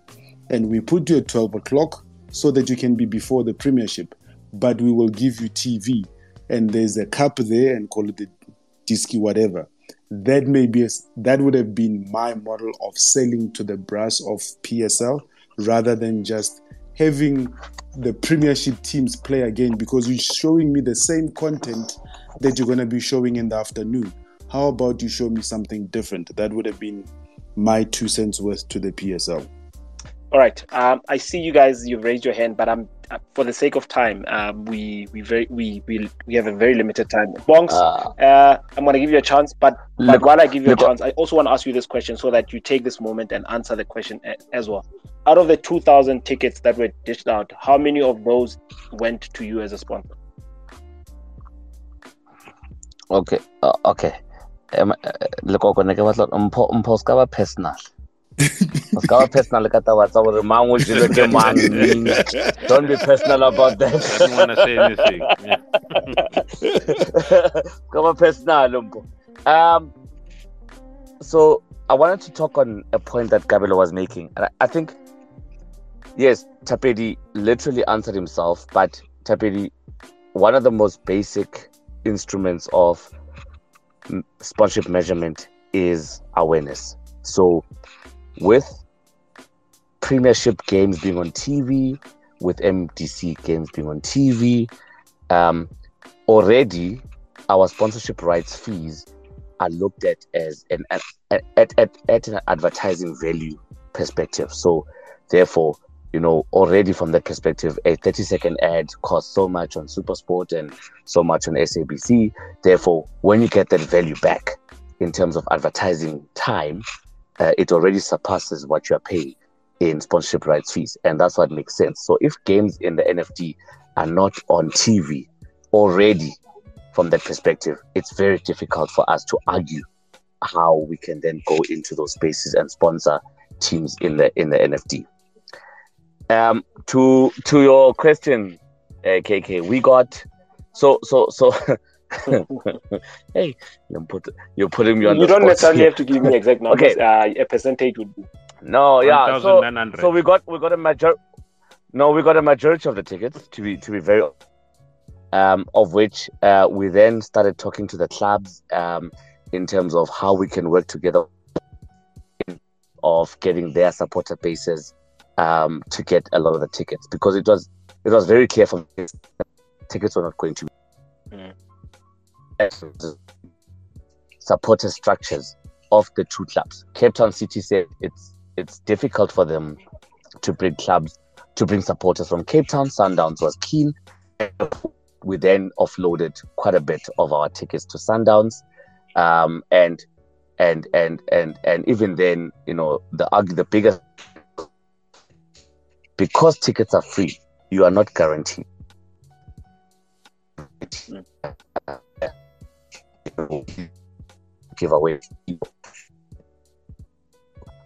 And we put you at 12 o'clock so that you can be before the premiership. But we will give you tv and there's a cup there and call it the disky whatever. That may be a, that would have been my model of selling to the brass of psl rather than just having the premiership teams play again because you're showing me the same content that you're going to be showing in the afternoon how about you show me something different that would have been my two cents worth to the psl All right. Um, I see you guys. You've raised your hand, but I'm for the sake of time. Um, we we very we we we have a very limited time. Bongs, Uh, uh, I'm gonna give you a chance, but but look, while I give you a chance, I also want to ask you this question so that you take this moment and answer the question as well. Out of the 2,000 tickets that were dished out, how many of those went to you as a sponsor? okay, uh, okay. Um, uh, ne ke batla mpho mpho ska personal. O ska ba personal ka taba tsa gore mang o jele ke mang. ning. Don't be personal about that. I don't want to say anything. Yeah. *laughs* Ska ba personal. Um so I wanted to talk on a point that Kabelo was making. And I, I think yes, Tapedi literally answered himself, but Tapedi one of the most basic instruments of sponsorship measurement is awareness. So, with Premiership games being on TV, with MDC games being on TV, um, already our sponsorship rights fees are looked at as an at, at, at, at an advertising value perspective. So, therefore, you know, already from that perspective, a 30 second ad costs so much on Supersport and so much on SABC. Therefore, when you get that value back in terms of advertising time, uh, it already surpasses what you are paying in sponsorship rights fees. And that's what makes sense. So if games in the NFD are not on TV already from that perspective, it's very difficult for us to argue how we can then go into those spaces and sponsor teams in the in the NFD. Um, to to your question, uh, KK, we got so so so. *laughs* *laughs* hey, you're, put, you're putting me on You the don't spot necessarily here. have to give me exact *laughs* numbers. Uh, a percentage would be. No, yeah. So, so we got we got a major. No, we got a majority of the tickets to be to be very, um, of which uh, we then started talking to the clubs um, in terms of how we can work together, of getting their supporter bases um, to get a lot of the tickets because it was it was very clear from tickets were not going to Mm. Supporter structures of the two clubs. Cape Town City said it's it's difficult for them to bring clubs to bring supporters from Cape Town. Sundowns was keen. We then offloaded quite a bit of our tickets to Sundowns, um, and and and and and even then, you know, the the biggest because tickets are free, you are not guaranteed. Give away.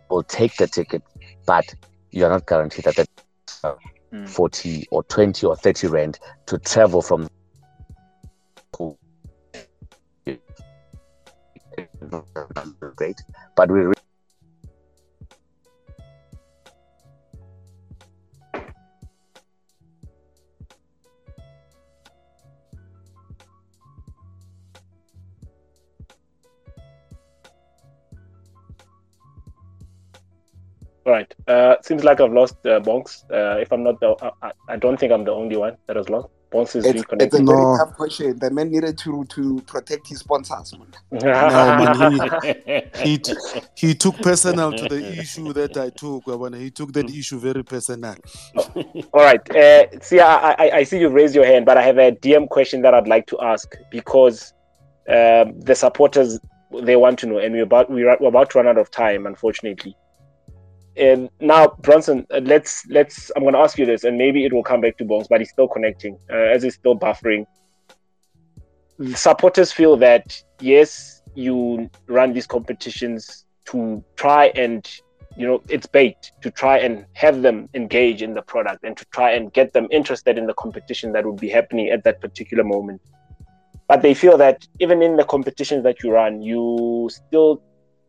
Will take the ticket, but you are not guaranteed that the Mm. 40 or 20 or 30 rand to travel from great but we re- Right. Uh, seems like I've lost uh, Bongs. Uh, if I'm not the, I, I don't think I'm the only one that has lost. Bongs is It's, it's a reconnecting. very No. tough question. The man needed to to protect his sponsors. Man. No, man, he t- *laughs* he took personal to the issue that I took. Yabona. He took that issue very personal. *laughs* All right. Uh, see, I, I, I see you raise your hand, but I have a DM question that I'd like to ask because um, the supporters they want to know, and we're about we're, we're about to run out of time, unfortunately. And now, Bronson, uh, let's let's. I'm going to ask you this, and maybe it will come back to Bongs, but he's still connecting, uh, as he's still buffering. The Supporters feel that yes, you run these competitions to try and you know it's bait to try and have them engage in the product and to try and get them interested in the competition that would be happening at that particular moment but they feel that even in the competitions that you run you still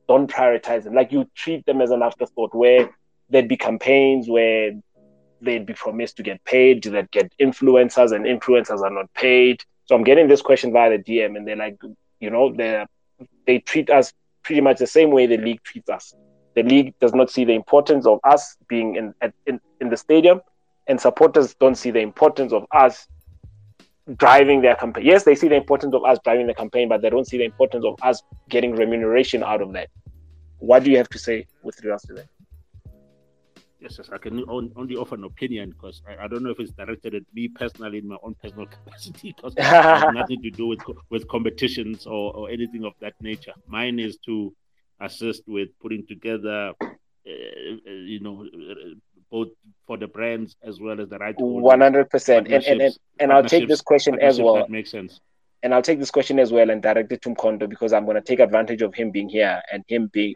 don't prioritize them. Like you treat them as an afterthought where there'd be campaigns where they'd be promised to get paid do that get influencers and influencers are not paid. So i'm getting this question via the dm and they're like you know they they treat us pretty much the same way the league treats us. The league does not see the importance of us being in, in in the stadium, and supporters don't see the importance of us driving their campaign. Yes, they see the importance of us driving the campaign, but they don't see the importance of us getting remuneration out of that. What do you have to say with regards to that? Yes, yes, I can only offer an opinion because I, I don't know if it's directed at me personally in my own personal *laughs* capacity because it has *laughs* nothing to do with with competitions or, or anything of that nature. Mine is to assist with putting together, uh, you know, uh, both for the brands as well as the right One hundred percent. And and and, and I'll take this question as well. That makes sense. and I'll take this question as well and direct it to Mkondo because I'm going to take advantage of him being here and him being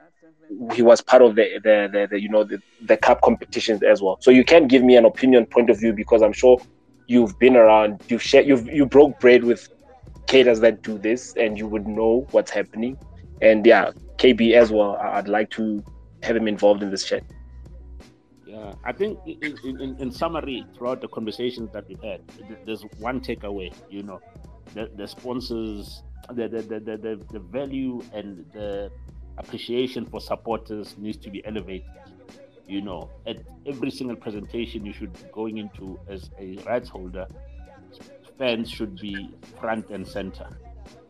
he was part of the the, the, the you know the, the cup competitions as well. So you can give me an opinion point of view because I'm sure you've been around, you've shared, you've you broke bread with cadres that do this, and you would know what's happening. And yeah, KB as well. I'd like to have him involved in this chat. Yeah, I think in, in, in, summary, throughout the conversations that we've had, there's one takeaway. You know, the, the sponsors, the, the, the, the the value and the appreciation for supporters needs to be elevated. You know, at every single presentation you should be going into as a rights holder, fans should be front and center.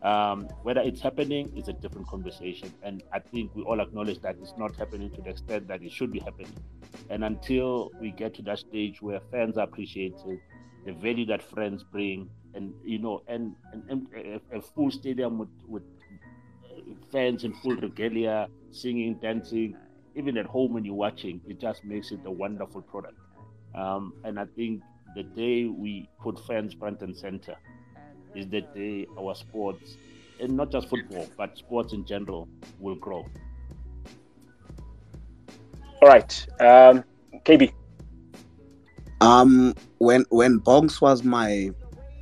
Um, whether it's happening is a different conversation, and I think we all acknowledge that it's not happening to the extent that it should be happening. And until we get to that stage where fans are appreciated, the value that friends bring, and you know, and, and, and a, a full stadium with, with uh, fans in full regalia, singing, dancing, even at home when you're watching, it just makes it a wonderful product. Um, and I think the day we put fans front and center is the day our sports, and not just football, but sports in general, will grow. All right, um, KB. Um, when when Bongs was my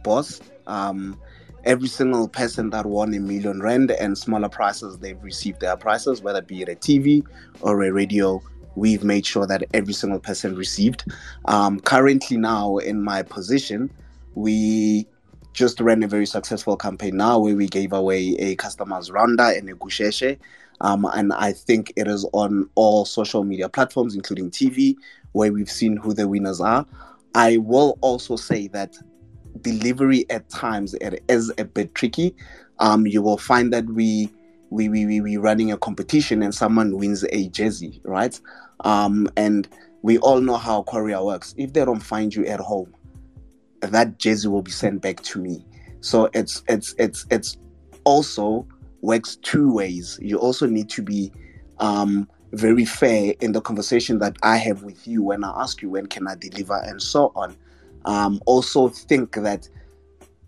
boss, um, every single person that won a million rand and smaller prices, they've received their prices, whether it be it a TV or a radio. We've made sure that every single person received. Um, currently, now in my position, we just ran a very successful campaign now where we gave away a customers rounder and a gusheshe. Um, and I think it is on all social media platforms, including TV, where we've seen who the winners are. I will also say that delivery at times it is a bit tricky. Um, you will find that we we we we we running a competition and someone wins a jersey, right? Um, and we all know how courier works. If they don't find you at home, that jersey will be sent back to me. So it's it's it's it's also works two ways. You also need to be um, very fair in the conversation that I have with you when I ask you when can I deliver and so on. Um, also think that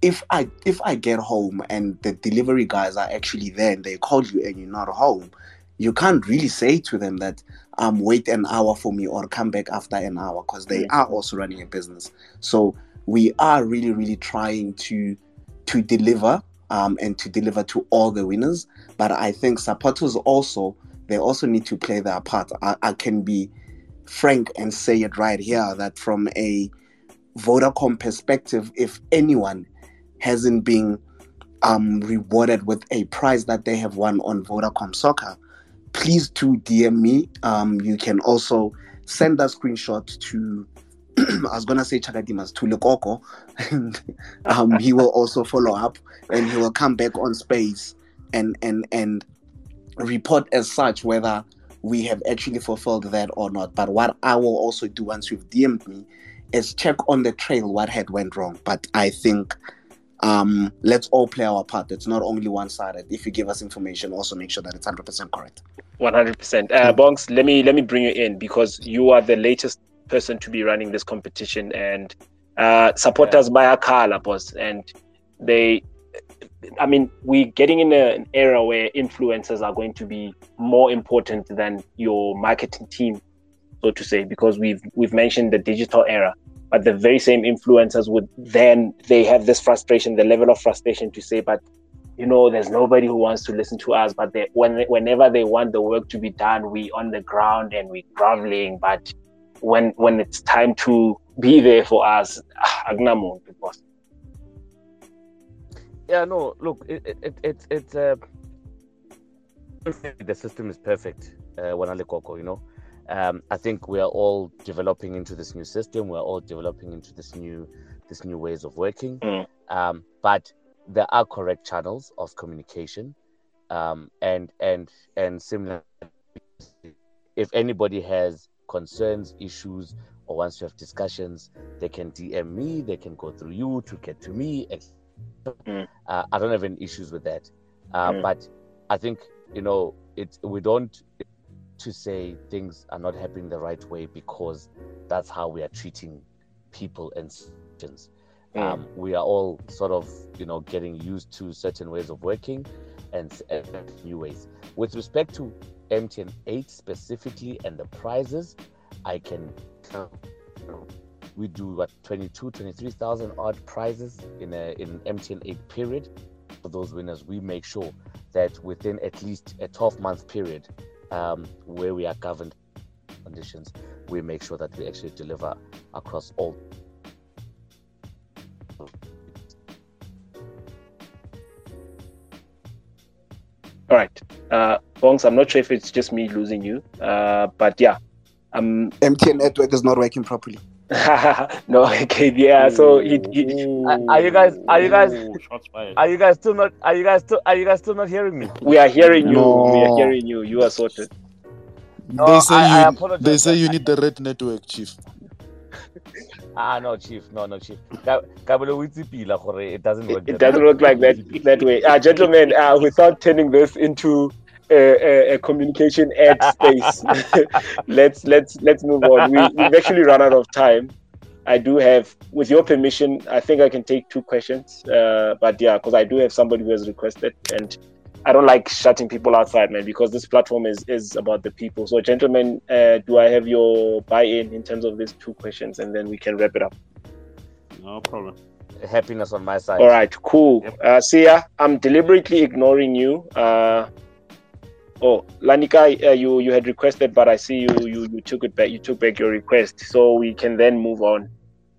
if I if I get home and the delivery guys are actually there and they call you and you're not home, you can't really say to them that um wait an hour for me or come back after an hour because they are also running a business. So we are really really trying to to deliver um, and to deliver to all the winners. But I think supporters also they also need to play their part. I, I can be frank and say it right here that from a Vodacom perspective, if anyone hasn't been um, rewarded with a prize that they have won on Vodacom Soccer, please do DM me. Um, you can also send a screenshot to *clears throat* I was gonna say Chakadimas to Lekoko, and um, he will also follow up and he will come back on space and and and report as such whether we have actually fulfilled that or not. But what I will also do once you've DM'd me is check on the trail what had went wrong. But I think um, let's all play our part. It's not only one sided. If you give us information, also make sure that it's hundred percent correct. One hundred percent. Uh, Bongs, let me let me bring you in because you are the latest person to be running this competition and uh, supporters yeah. by a car, boss, and they I mean, we're getting in a, an era where influencers are going to be more important than your marketing team, so to say, because we've we've mentioned the digital era. But the very same influencers would then they have this frustration, the level of frustration to say, but you know, there's nobody who wants to listen to us. But they, when whenever they want the work to be done, we on the ground and we groveling. But when when it's time to be there for us, *sighs* agnamuntu boss. Yeah no look it, it, it it's uh the system is perfect uh Wanale Koko, you know? Um i think we are all developing into this new system we're all developing into this new this new ways of working. Mm. um but there are correct channels of communication um and and and similar if anybody has concerns issues or wants to have discussions they can dm me they can go through you to get to me Mm. Uh, I don't have any issues with that. Uh, mm. But I think you know it. We don't to say things are not happening the right way because that's how we are treating people and situations. Mm. Um, we are all sort of you know getting used to certain ways of working and, and new ways. With respect to MTN 8 specifically and the prizes, I can we do what 22 23,000 odd prizes in a in MTN 8 period. For those winners we make sure that within at least a 12 month period um, where we are governed conditions we make sure that we actually deliver across all. All right uh bongs i'm not sure if it's just me losing you uh but yeah um mtn network is not working properly *laughs* no, okay, yeah. So he, he, are, are you guys? Are you guys? Are you guys still not? Are you guys still? Are you guys still not hearing me? We are hearing you. No. We are hearing you. You are sorted. No, they say I, you. I they say you need the red network, chief. *laughs* ah no, chief. No, no, chief. It doesn't work. It, it doesn't work like that. That way, uh, gentlemen. Uh, without turning this into a, a, communication ad *laughs* space. *laughs* let's let's let's move on. We, we've actually run out of time. I do have, with your permission, I think I can take two questions. Uh, but yeah, because I do have somebody who has requested, and I don't like shutting people outside, man, because this platform is is about the people. So, gentlemen, uh, do I have your buy-in in terms of these two questions, and then we can wrap it up. No problem. Happiness on my side. All right, cool. Yep. Uh, Sia, I'm deliberately ignoring you. Uh, Oh, Lanika, uh, you you had requested, but I see you you you took it back. You took back your request, so we can then move on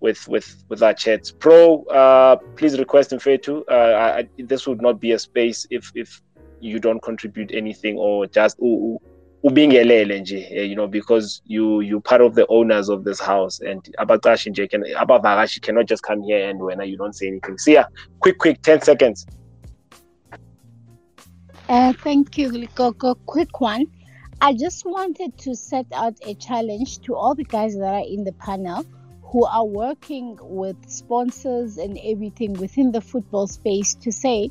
with with with our chats. Pro, uh, please request in too. Uh, I, this would not be a space if if you don't contribute anything or just ooh. ubingelele nje eh, you know because you you part of the owners of this house and abaqashi nje can abavakashi cannot just come here and when you don't say anything see ya quick quick 10 seconds Uh, thank you, Lekoko. Quick one. I just wanted to set out a challenge to all the guys that are in the panel who are working with sponsors and everything within the football space to say,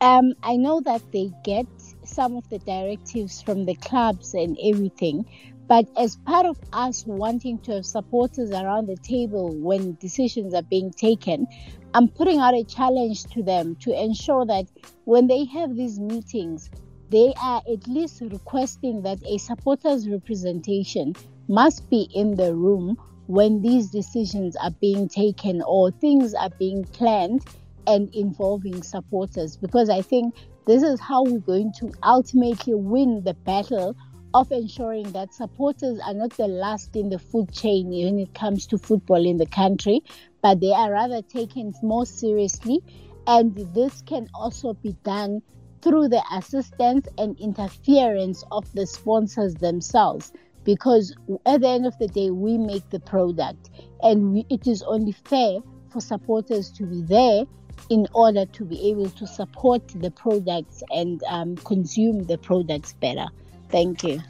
um, I know that they get some of the directives from the clubs and everything, but as part of us wanting to have supporters around the table when decisions are being taken, I'm putting out a challenge to them to ensure that when they have these meetings, they are at least requesting that a supporters representation must be in the room when these decisions are being taken or things are being planned and involving supporters because I think this is how we're going to ultimately win the battle of ensuring that supporters are not the last in the food chain when it comes to football in the country, but they are rather taken more seriously. And this can also be done through the assistance and interference of the sponsors themselves. Because at the end of the day, we make the product, and we, it is only fair for supporters to be there in order to be able to support the products and um, consume the products better. Thank you.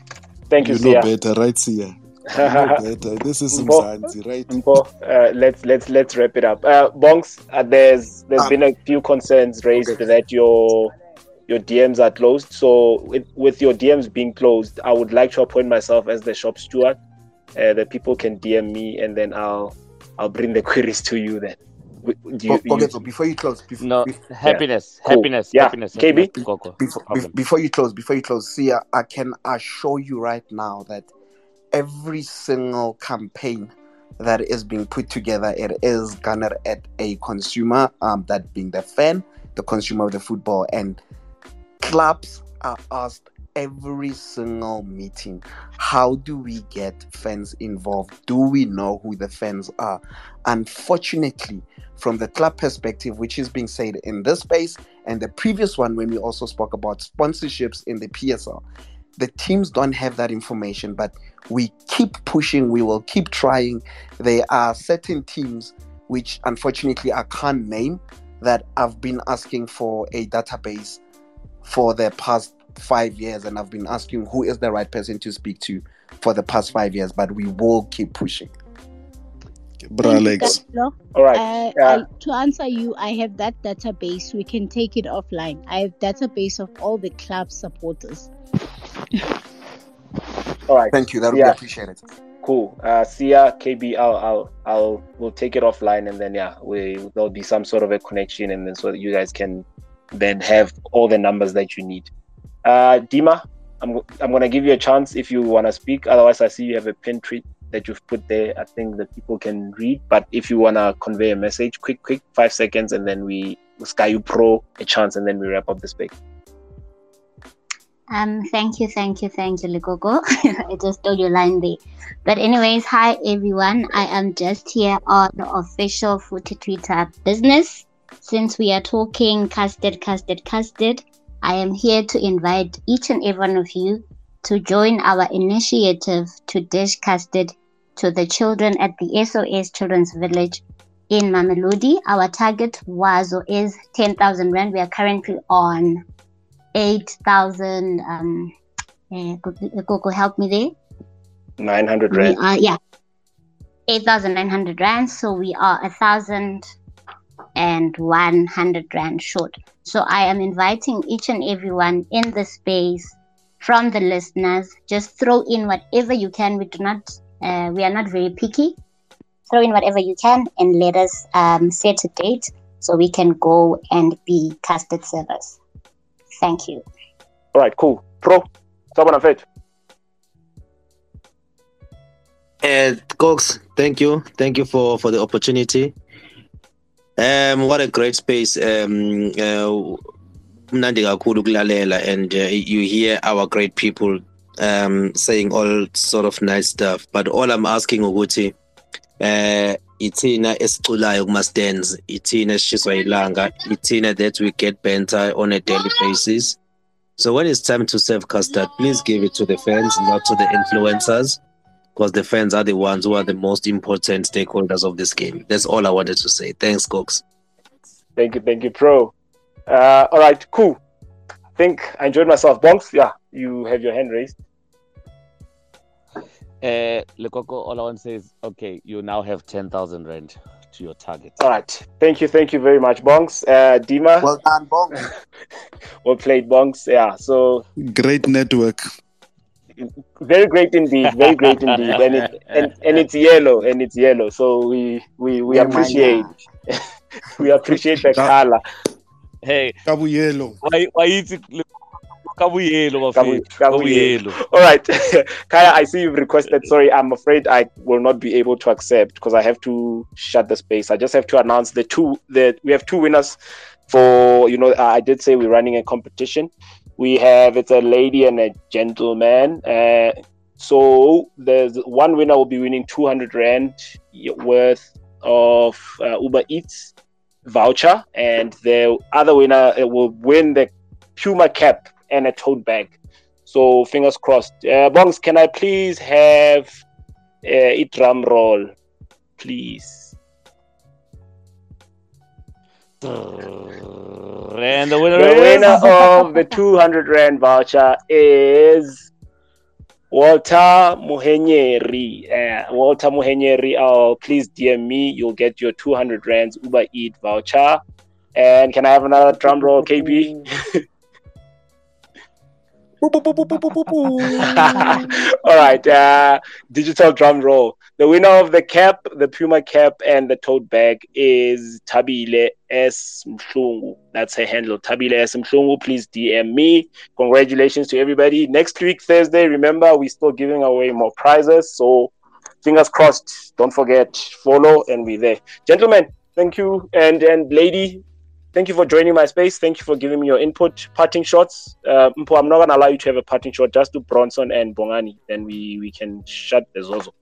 Thank you, You know better, right, Sia? You know better. This is Mbo. Mzansi, right? Mbo, uh, let's let's let's wrap it up. Uh, Bongs, uh, there's there's Ah. been a few concerns raised that your your DMs are closed. So with, with your DMs being closed, I would like to appoint myself as the shop steward. Uh, that people can DM me, and then I'll I'll bring the queries to you. Then, W- do you, O- okay, you- so before you close, before, No, happiness, Cool. happiness, Yeah. happiness, KB? happiness, Coco. before, before you close, before you close, see, I, I can assure you right now that every single campaign that is being put together, it is garnered at a consumer, um, that being the fan, the consumer of the football, and clubs are asked every single meeting. How do we get fans involved? Do we know who the fans are? Unfortunately from the club perspective which is being said in this space and the previous one when we also spoke about sponsorships in the psl the teams don't have that information but we keep pushing we will keep trying. There are certain teams which unfortunately i can't name that i've been asking for a database for the past five years and i've been asking who is the right person to speak to for the past five years but we will keep pushing Bra Thank you, Alex. Gaslo. all right. Uh, Yeah. I, to answer you, I have that database. We can take it offline. I have database of all the club supporters. all right. thank you that would Yeah. be appreciated Cool. Uh, Sia, KB, I'll, I'll, I'll, we'll take it offline, and then yeah, we there'll be some sort of a connection, and then so that you guys can then have all the numbers that you need. Uh, Dima, I'm, I'm gonna give you a chance if you wanna speak. Otherwise, I see you have a pin tweet that you've put there. I think that people can read. But if you wanna convey a message, quick, quick, five seconds, and then we Sky you Pro a chance, and then we wrap up the space. Um, thank you, thank you, thank you, Ligogo. *laughs* I just stole your line there. But anyways, hi everyone. I am just here on the official Footy Twitter business. Since we are talking custard, custard, custard, I am here to invite each and every one of you to join our initiative to dish custard to the children at the SOS Children's Village in Mamelodi. Our target was or is 10,000 Rand. We are currently on 8,000. Um, uh, Coco, help me there. Nine hundred rand. are, yeah, 8,900 Rand. So we are a thousand and 100 Rand short. So I am inviting each and everyone in the space from the listeners. Just throw in whatever you can. We do not, uh, we are not very picky. Throw in whatever you can and let us um, set a date so we can go and be custard servers. Thank you. All right, cool. Pro, someone of it. Uh, Cox, thank you, thank you for for the opportunity. Um, what a great space. Um, uh, and uh, you hear our great people um saying all sort of nice stuff. But all I'm asking ukuthi uh ithina esiculayo kuma stands, ithina esishiswa ilanga, that we get banter on a daily basis. So when it's time to serve custard, please give it to the fans, not to the influencers, because the fans are the ones who are the most important stakeholders of this game. That's all I wanted to say. Thanks, Cox. Thank you, thank you, Pro. Uh, all right, cool. I think I enjoyed myself. Bongs, yeah, you have your hand raised. Uh, Lekoko, all I want to say is, okay, you now have 10,000 rand to your target. All right. Thank you. Thank you very much, Bongs. Uh, Dima. Well done, Bongs. *laughs* well played, Bongs. Yeah. So Great network. Very great indeed. Very great indeed. And, it, *laughs* and, and it's yellow. And it's yellow. So we we, we oh Yeah, appreciate *laughs* we appreciate the color. Hey, Kabuyelo. why, why is it? Kabuyelo, Kabu- bafethu. Kabuyelo. Kabuyelo. All right, *laughs* Kaya, I see you've requested. Sorry, I'm afraid I will not be able to accept because I have to shut the space. I just have to announce the two. The we have two winners for you know. Uh, I did say we're running a competition. We have it's a lady and a gentleman. Uh, so there's one winner will be winning 200 rand worth of uh, Uber Eats voucher, and the other winner will win the Puma cap and a tote bag. So fingers crossed. Uh, Bongs, can I please have uh, a drum roll, please? And the winner The is winner of the 200 rand voucher is Walter Muhenyeri. Uh, Walter Muhenyeri, oh, please DM me. You'll get your 200 rands Uber Eat voucher. And can I have another drum roll, KB? *laughs* All right, uh, digital drum roll. The winner of the cap, the Puma cap, and the tote bag is Tabile S. Mshungu. That's her handle, Tabile S. Mshungu. Please DM me. Congratulations to everybody. Next week, Thursday, remember, we're still giving away more prizes. So, fingers crossed. Don't forget, follow, and we're there. Gentlemen, thank you. And, and lady, thank you for joining my space. Thank you for giving me your input. Parting shots. Uh, Mpo, I'm not going to allow you to have a parting shot. Just do Bronson and Bongani. Then we, we can shut the Zozo.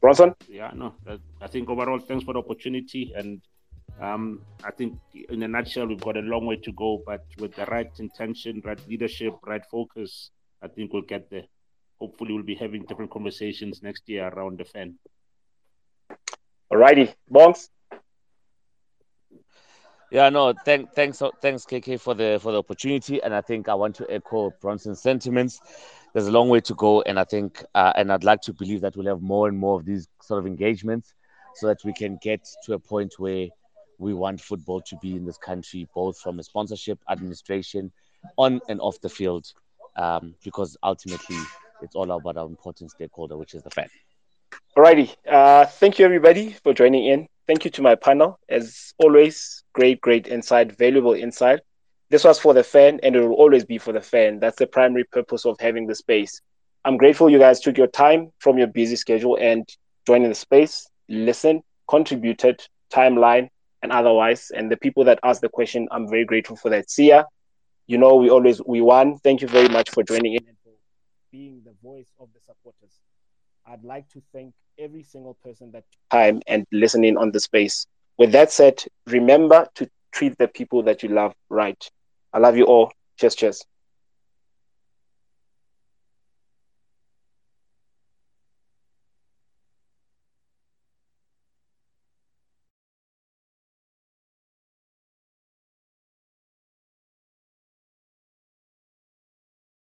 Bronson? Yeah, no, that, I think overall, thanks for the opportunity. And um, I think in a nutshell, we've got a long way to go, but with the right intention, right leadership, right focus, I think we'll get there. Hopefully, we'll be having different conversations next year around the fan. Alrighty. Bongs? Yeah, no, thank, thanks, thanks, KK, for the for the opportunity, and I think I want to echo Bronson's sentiments. There's a long way to go, and I think, uh, and I'd like to believe that we'll have more and more of these sort of engagements, so that we can get to a point where we want football to be in this country, both from a sponsorship, administration, on and off the field, um, because ultimately it's all about our important stakeholder, which is the fan. Alrighty. Uh, thank you, everybody, for joining in. Thank you to my panel. As always, great, great insight, valuable insight. This was for the fan, and it will always be for the fan. That's the primary purpose of having the space. I'm grateful you guys took your time from your busy schedule and joined in the space, listened, contributed, timeline, and otherwise. And the people that asked the question, I'm very grateful for that. Ya. You know, we always we won. Thank you very much for joining in and for being the voice of the supporters. I'd like to thank every single person that took time and listening on the space. With that said, remember to treat the people that you love right. I love you all. Cheers, cheers.